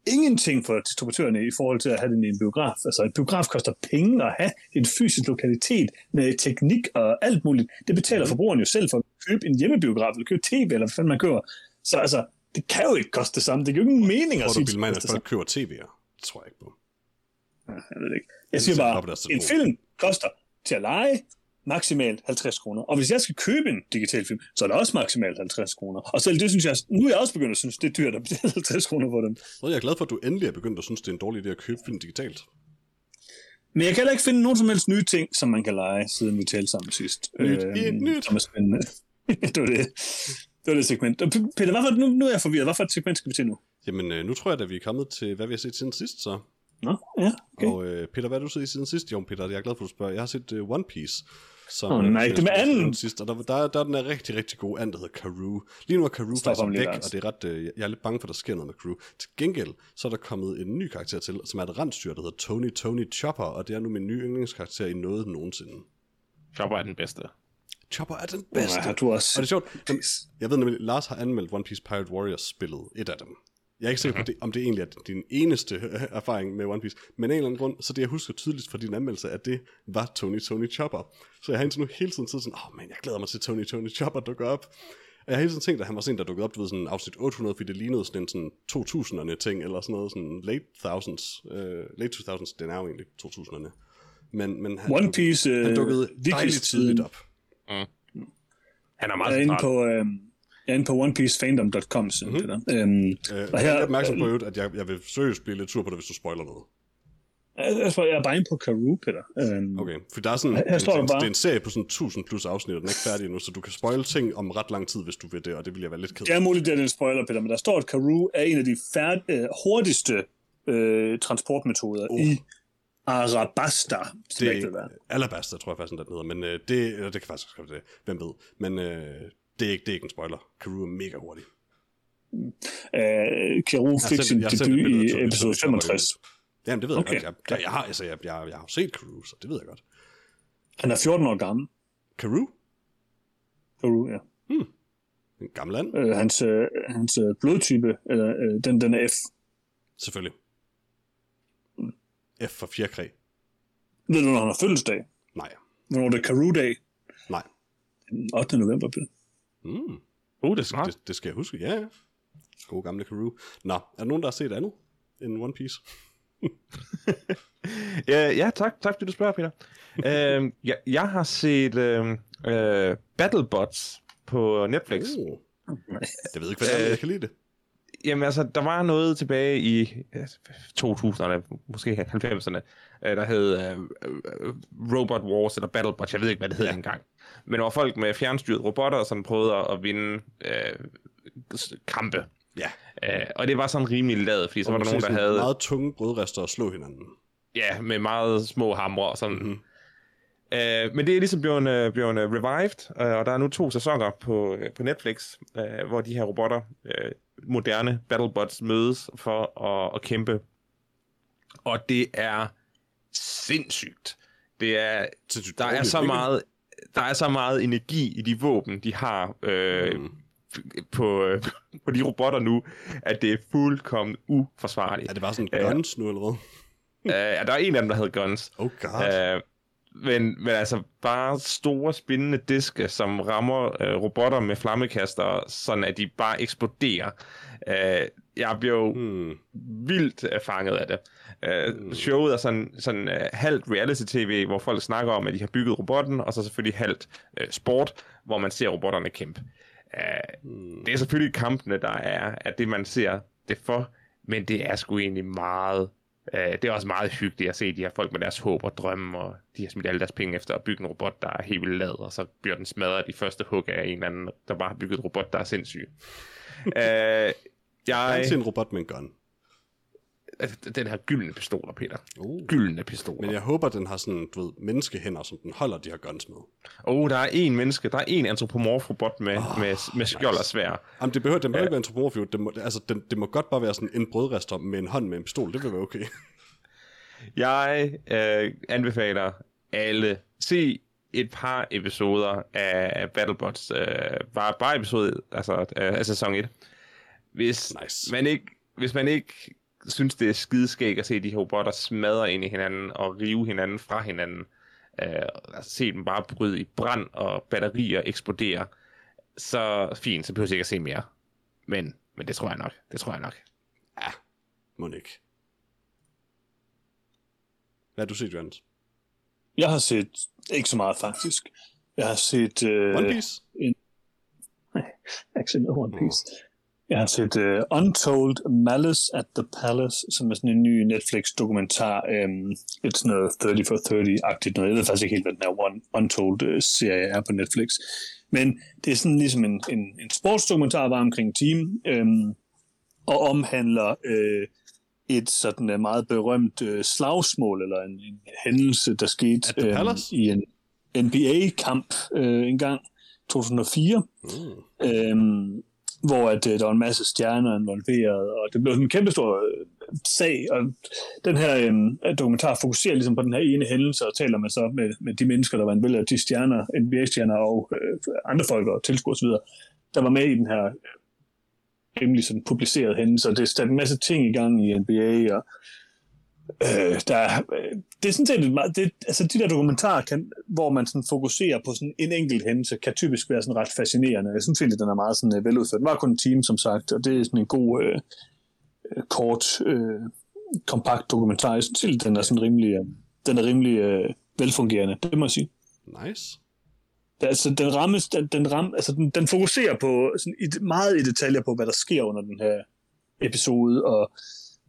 ingenting for distributørerne i forhold til at have den i en biograf. Altså, en biograf koster penge at have en fysisk lokalitet med teknik og alt muligt. Det betaler forbrugeren jo selv for at købe en hjemmebiograf, eller købe tv, eller hvad fanden man køber. Så altså, det kan jo ikke koste det samme. Det giver jo ingen mening at sige, du, det Bill Man, at folk køber tv'er? Det tror jeg ikke på. samme. Jeg ved det ikke. Jeg siger Det er bare, en film koster til at lege maksimalt 50 kroner. Og hvis jeg skal købe en digital film, så er det også maksimalt 50 kroner. Og selv det synes jeg, nu er jeg også begyndt at synes, det er dyrt at betale *laughs* 50 kroner for dem. Så jeg er glad for, at du endelig er begyndt at synes, det er en dårlig idé at købe film digitalt. Men jeg kan heller ikke finde nogen som helst nye ting, som man kan lege, siden vi talte sammen sidst. Nyt i et nyt. Som er spændende. *laughs* det var det. Det var det segment. Peter, hvorfor, nu, nu er jeg forvirret. Hvorfor et segment skal vi til nu? Jamen, øh, nu tror jeg, at vi er kommet til, hvad vi har set siden sidst, så. Nå, ja, okay. Og øh, Peter, hvad har du set siden sidst? Jo, Peter, jeg er glad for, at du spørger. Jeg har set uh, One Piece. Som, øh, nej, jeg det med anden. Sidst, og der, der, der er den her rigtig, rigtig gode and, der hedder Karoo. Lige nu er Karoo Stop faktisk væk, og det er ret, øh, jeg er lidt bange for, at der sker noget med Karoo. Til gengæld, så er der kommet en ny karakter til, som er et rensdyr, der hedder Tony Tony Chopper, og det er nu min nye yndlingskarakter i noget nogensinde. Chopper er den bedste. Chopper er den Nej, bedste. har du også... Og det er sjovt, jeg ved nemlig, Lars har anmeldt One Piece Pirate Warriors spillet, et af dem. Jeg er ikke sikker på, det, om det egentlig er din eneste erfaring med One Piece, men af en eller anden grund, så det jeg husker tydeligt fra din anmeldelse, at det var Tony Tony Chopper. Så jeg har indtil nu hele tiden siddet sådan, åh oh, man, jeg glæder mig til Tony Tony Chopper dukker op. Og jeg har hele tiden tænkt, at han var sådan der dukkede op, du ved, sådan afsnit 800, fordi det lignede sådan en sådan 2000'erne ting, eller sådan noget, sådan late thousands, uh, late 2000s, den er jo egentlig 2000'erne. Men, men han, One Piece... Øh, han dukkede dejligt tidligt op. Han er Jeg meget er inde på, øh, jeg er inde på onepiecefandom.com, mm-hmm. Peter. Øhm, Øh, og her, jeg er her, opmærksom på, at jeg, jeg vil seriøst blive lidt sur på det, hvis du spoiler noget. jeg, jeg, jeg er bare inde på Karoo, Peter. Øhm, Okay, for der er sådan, Her står det, der bare- det er en serie på sådan 1000 plus afsnit, og den er ikke færdig endnu, så du kan spoil ting om ret lang tid, hvis du vil det, og det vil jeg være lidt ked Det af. er muligt, det er en spoiler, Peter, men der står, at Karoo er en af de færd, øh, hurtigste øh, transportmetoder uh. i Arabasta, det Det er Alabasta, tror jeg faktisk, den hedder, men øh, det, det kan faktisk skrive det, hvem ved. Men øh, det, er ikke, det er ikke en spoiler. Karoo er mega hurtig. Øh, Karoo fik sin jeg debut i episode Tony Chopper 65. Jamen, det ved jeg Okay. godt. Jeg, jeg, jeg, har, altså, jeg, jeg, jeg har set Karoo, så det ved jeg godt. Han er 14 år gammel. Karoo? Karoo, ja. En gammel land, Øh, hans, øh, hans øh, blodtype, eller, øh, den, den er F. selvfølgelig. F for fjerkræ. Ved du, når han har fødselsdag? Nej. Hvornår det er Karoo-dag? Nej. Den 8. november, Peter. Mm. Uh, det er smart. Det, det skal jeg huske, ja, ja. God gamle Karoo. Nå, er der nogen, der har set andet end One Piece? *laughs* Ja, ja tak, tak fordi du spørger, Peter. *laughs* øhm, jeg, jeg har set øhm, øh, BattleBots på Netflix. Oh. Jeg ved ikke, hvad det er, jeg kan lide det. Jamen altså, der var noget tilbage i øh, 2000'erne, måske 90'erne, øh, der hed øh, øh, Robot Wars eller BattleBots, jeg ved ikke, hvad det hed ja. engang. Men der var folk med fjernstyret robotter, som prøvede at vinde øh, kampe. Ja. Øh, og det var sådan rimelig lavet, fordi så var der nogen, der havde... Meget tunge brødrester at slå hinanden. Ja, med meget små hamre og sådan. Mhm. Mm-hmm. Uh, men det er ligesom blevet, uh, blevet uh, revived, uh, og der er nu to sæsoner på, på Netflix, uh, hvor de her robotter, uh, moderne battlebots, mødes for at, at kæmpe. Og det er sindssygt. Det er, Sindssygt der er så meget, der er så meget energi i de våben, de har øh, Mm. på, øh, på de robotter nu, at det er fuldkommen uforsvarligt. Er det bare sådan guns nu, eller hvad? Uh, der er en af dem, der hedder Guns. Oh god. Uh, men, men altså bare store spændende diske, som rammer uh, robotter med flammekaster, sådan at de bare eksploderer. Uh, jeg jo Hmm. vildt uh, fanget af det. Uh, showet er sådan, sådan uh, halvt reality-tv, hvor folk snakker om, at de har bygget robotten, og så selvfølgelig halvt uh, sport, hvor man ser robotterne kæmpe. Uh, Hmm. det er selvfølgelig kampene, der er, er det, man ser det for, men det er sgu egentlig meget... Det er også meget hyggeligt at se de her folk med deres håb og drømme, og de har smidt alle deres penge efter at bygge en robot, der er helt vildt lad, og så bliver den smadret de første hug af en eller anden, der bare har bygget en robot, der er sindssyg. uh, *laughs* Jeg jeg, har set en robot med en gun. den her gyldne pistoler, Peter. Oh. Gyldne pistoler. Men jeg håber, den har sådan, du ved, menneskehænder, som den holder de her guns med. Oh, der er en menneske, der er en antropomorf robot med, oh, med, med skjold og svær. Jamen, det behøver, den behøver ikke være antropomorf, det må, altså, den, det må godt bare være sådan en brødrester med en hånd med en pistol. Det vil være okay. *laughs* Jeg øh, anbefaler alle se et par episoder af Battlebots. Øh, bare, bare episode altså, af, af sæson 1. Hvis Nice. man ikke hvis man ikke synes, det er skideskæg at se de her robotter smadre ind i hinanden og rive hinanden fra hinanden, øh, altså se dem bare bryde i brand og batterier eksplodere, så fint, så behøver jeg ikke at se mere. Men, men det tror jeg nok. Det tror jeg nok. Ja, må ikke. Hvad har du set, Jørgens? Jeg har set ikke så meget, faktisk. Jeg har set... Øh, One Piece? *laughs* Jeg har ikke set noget One Piece. Jeg har set uh, Untold Malice at the Palace, som er sådan en ny Netflix-dokumentar. Um, lidt sådan noget 30 for 30-agtigt noget. Jeg ved faktisk ikke helt, hvad den her One, Untold-serie er på Netflix. Men det er sådan ligesom en, en, en sportsdokumentar, var omkring en time, um, og omhandler uh, et sådan uh, meget berømt uh, slagsmål, eller en, en hændelse, der skete øhm, Palace? i en NBA-kamp uh, en gang, 2004 Mm. øhm, hvor at, øh, der var en masse stjerner involveret, og det blev sådan en kæmpe stor øh, sag, og den her øh, dokumentar fokuserer ligesom på den her ene hændelse, og taler med, så med, med de mennesker, der var en af de stjerner, NBA-stjerner og øh, andre folk og tilskuere osv., der var med i den her øh, rimelig sådan publiceret hændelse, og det satte en masse ting i gang i NBA, og Øh, der, er- øh, det er sådan set et meget, det, altså de der dokumentarer, kan, hvor man sådan fokuserer på sådan en enkelt hændelse, kan typisk være sådan ret fascinerende. Jeg synes egentlig, den er meget sådan, øh, veludført. Den var kun en time, som sagt, og det er sådan en god, øh, øh, kort, øh, kompakt dokumentar. Jeg synes den er sådan rimelig, øh, den er rimelig øh, velfungerende, det må jeg sige. Nice. Det, altså, den, rammes, den, den, ram, altså, den, den fokuserer på sådan, i, meget i detaljer på, hvad der sker under den her episode, og,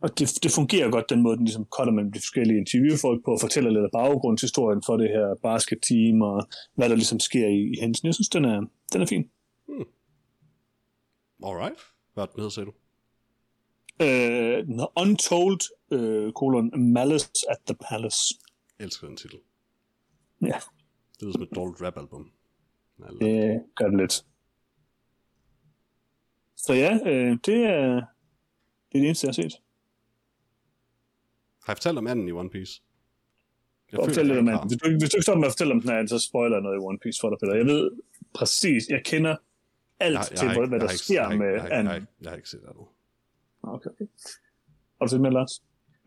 og det, det fungerer godt, den måde, den ligesom cutter mellem de forskellige interviewfolk på, og fortæller lidt af baggrundshistorien for det her basketteam, og hvad der ligesom sker i, i hændelsen. Jeg synes, den er, den er fin. Alright. Hvad er den hedder, sagde du? Øh, The Untold, øh, kolon, Malice at the Palace. Elsker den titel. Ja, Det lyder som et dårligt rap-album. Det gør det lidt. Så ja, øh, det er det, er det eneste, jeg har set. Har jeg fortalt om anden i One Piece? Jeg føler, fortæl jeg lidt om har. Hvis du, hvis du ikke stopper med at fortælle om den her, så spoiler jeg noget i One Piece for dig, Peter. Jeg ved præcis, jeg kender alt Jeg, jeg, til, ikke- hvad jeg der ikke- sker jeg ikke- med jeg ikke- jeg har anden. ikke- Jeg har ikke set det endnu. Okay, okay. Har du set med, Lars?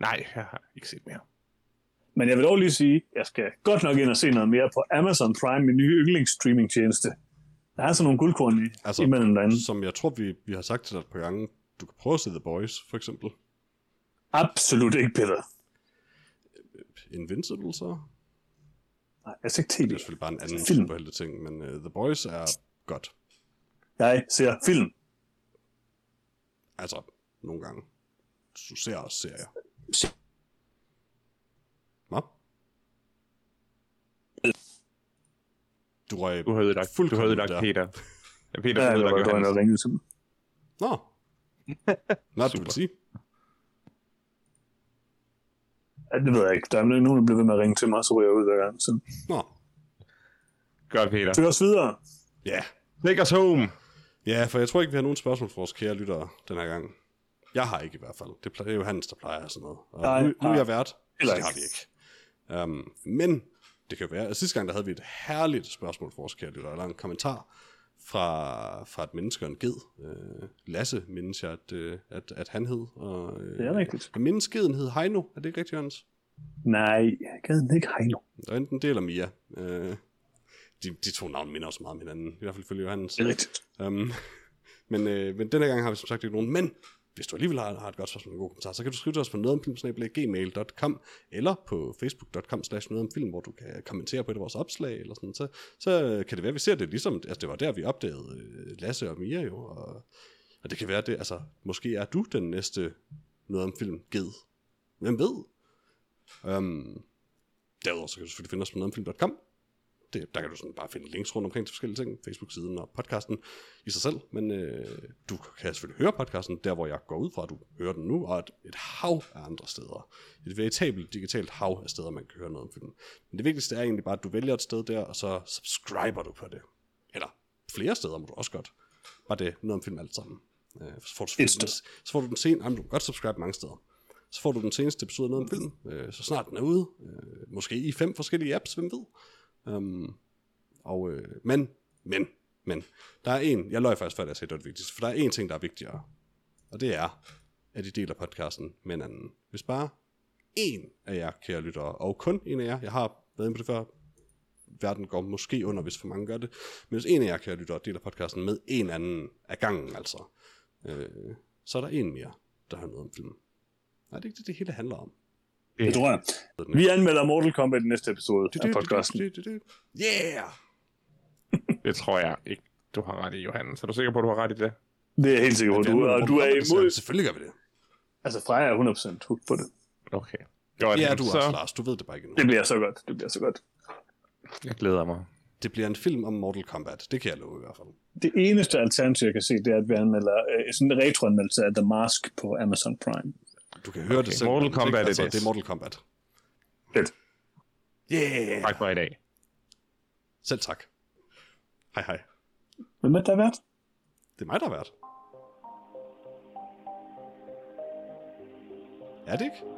Nej, jeg har ikke set mere. Men jeg vil dog lige sige, at jeg skal godt nok ind og se noget mere på Amazon Prime, min nye yndlingsstreamingtjeneste. Der er sådan nogle guldkorn i, Altså, altså, imellem derinde. Som jeg tror, vi, vi har sagt til dig et par gange. Du kan prøve at se The Boys, for eksempel. Absolut ikke, Peter. Invincible, så. Nej, jeg ser ikke Det tv. er selvfølgelig bare en anden Film. superhelte ting, men uh, The Boys er godt. Jeg ser film. Altså, nogle gange. Du ser også serier. Se- Hvad? Du røg Du har ødelagt, du ødelagt der. Peter. Ja, Peter Ja, var ødelagt godt Johannes. Nå. Nå, du vil sige. Ja, det ved jeg ikke. Der er nogen, der bliver ved med at ringe til mig, så ryger jeg ud hver gang. Så Nå. Godt, Peter. før os videre. Ja. Take us home. Ja, for jeg tror ikke, vi har nogen spørgsmål for vores kære lyttere den her gang. Jeg har ikke i hvert fald. Det det er jo Hans, der plejer sådan noget. Og Nej, nu, nu er jeg vært, så det har vi ikke. Um, men det kan være, at sidste gang der havde vi et herligt spørgsmål for vores kære lyttere, eller en kommentar fra, fra et menneske og en ged. Uh, Lasse mindes jeg, at, uh, at, at han hed. Og, uh, Det er rigtigt. Jeg mindes geden hed Heino. Er det ikke rigtigt, Jørgens? Nej, jeg gad den ikke Heino. Der er enten det eller Mia. Uh, de, de to navne minder også meget om hinanden. I hvert fald følge Johannes. Det er rigtigt. Um, *laughs* men, øh, men denne gang har vi som sagt ikke nogen. Men hvis du alligevel har, har et godt spørgsmål og en god kommentar, så kan du skrive til os på nogetomfilm.gmail.com eller på facebook.com slash nogetomfilm, hvor du kan kommentere på et af vores opslag, eller sådan, så, så kan det være, at vi ser det ligesom, altså det var der, vi opdagede øh, Lasse og Mia jo, og, og det kan være det, altså måske er du den næste noget om film ged. Hvem ved? Um, derudover så kan du selvfølgelig finde os på nogetomfilm.com, det, der kan du sådan bare finde links rundt omkring til forskellige ting, Facebook-siden og podcasten i sig selv, men øh, du kan selvfølgelig høre podcasten der, hvor jeg går ud fra, at du hører den nu, og et, et hav af andre steder. Et veritabelt digitalt hav af steder, man kan høre noget om filmen. Men det vigtigste er egentlig bare, at du vælger et sted der, og så subscriber du på det. Eller flere steder må du også godt. Bare det, noget om film alt sammen. Øh, så, får du den, så får du den sen, jamen, du kan godt subscribe mange steder. Så får du den seneste episode af noget om film, øh, så snart den er ude. Øh, måske i fem forskellige apps, hvem ved. Um, og, øh, men, men, men, der er en, jeg løj faktisk før, da jeg sagde, det var det vigtigste, for der er en ting, der er vigtigere, og det er, at I deler podcasten med en anden. Hvis bare en af jer, kære lyttere, og kun en af jer, jeg har været inde på det før, verden går måske under, hvis for mange gør det, men hvis en af jer, kære lyttere, deler podcasten med en anden af gangen, altså, øh, så er der en mere, der har noget om filmen. Nej, det er ikke det, det hele handler om. Det tror jeg. Vi anmelder Mortal Kombat i næste episode af podcasten. Yeah! Det tror jeg ikke, du har ret i, Johannes. Er du sikker på, at du har ret i det? Det er jeg helt sikker på. Du, og du er imod... Selvfølgelig gør vi det. Altså, Freja er 100% hooked på det. Okay. Godt, ja, du så... også, Lars. Du ved det bare ikke endnu. Det bliver så godt. Det bliver så godt. Jeg glæder mig. Det bliver en film om Mortal Kombat. Det kan jeg love i hvert fald. Det eneste alternativ, jeg kan se, det er, at vi anmelder øh, sådan en retroanmeldelse af The Mask på Amazon Prime. Du kan høre okay. det selv. Mortal Kombat altså, det. det er Mortal Kombat. Fedt. Yeah! Tak for i dag. Selv tak. Hej hej. Hvem er der vært? Det er mig, der er vært. Er det ikke?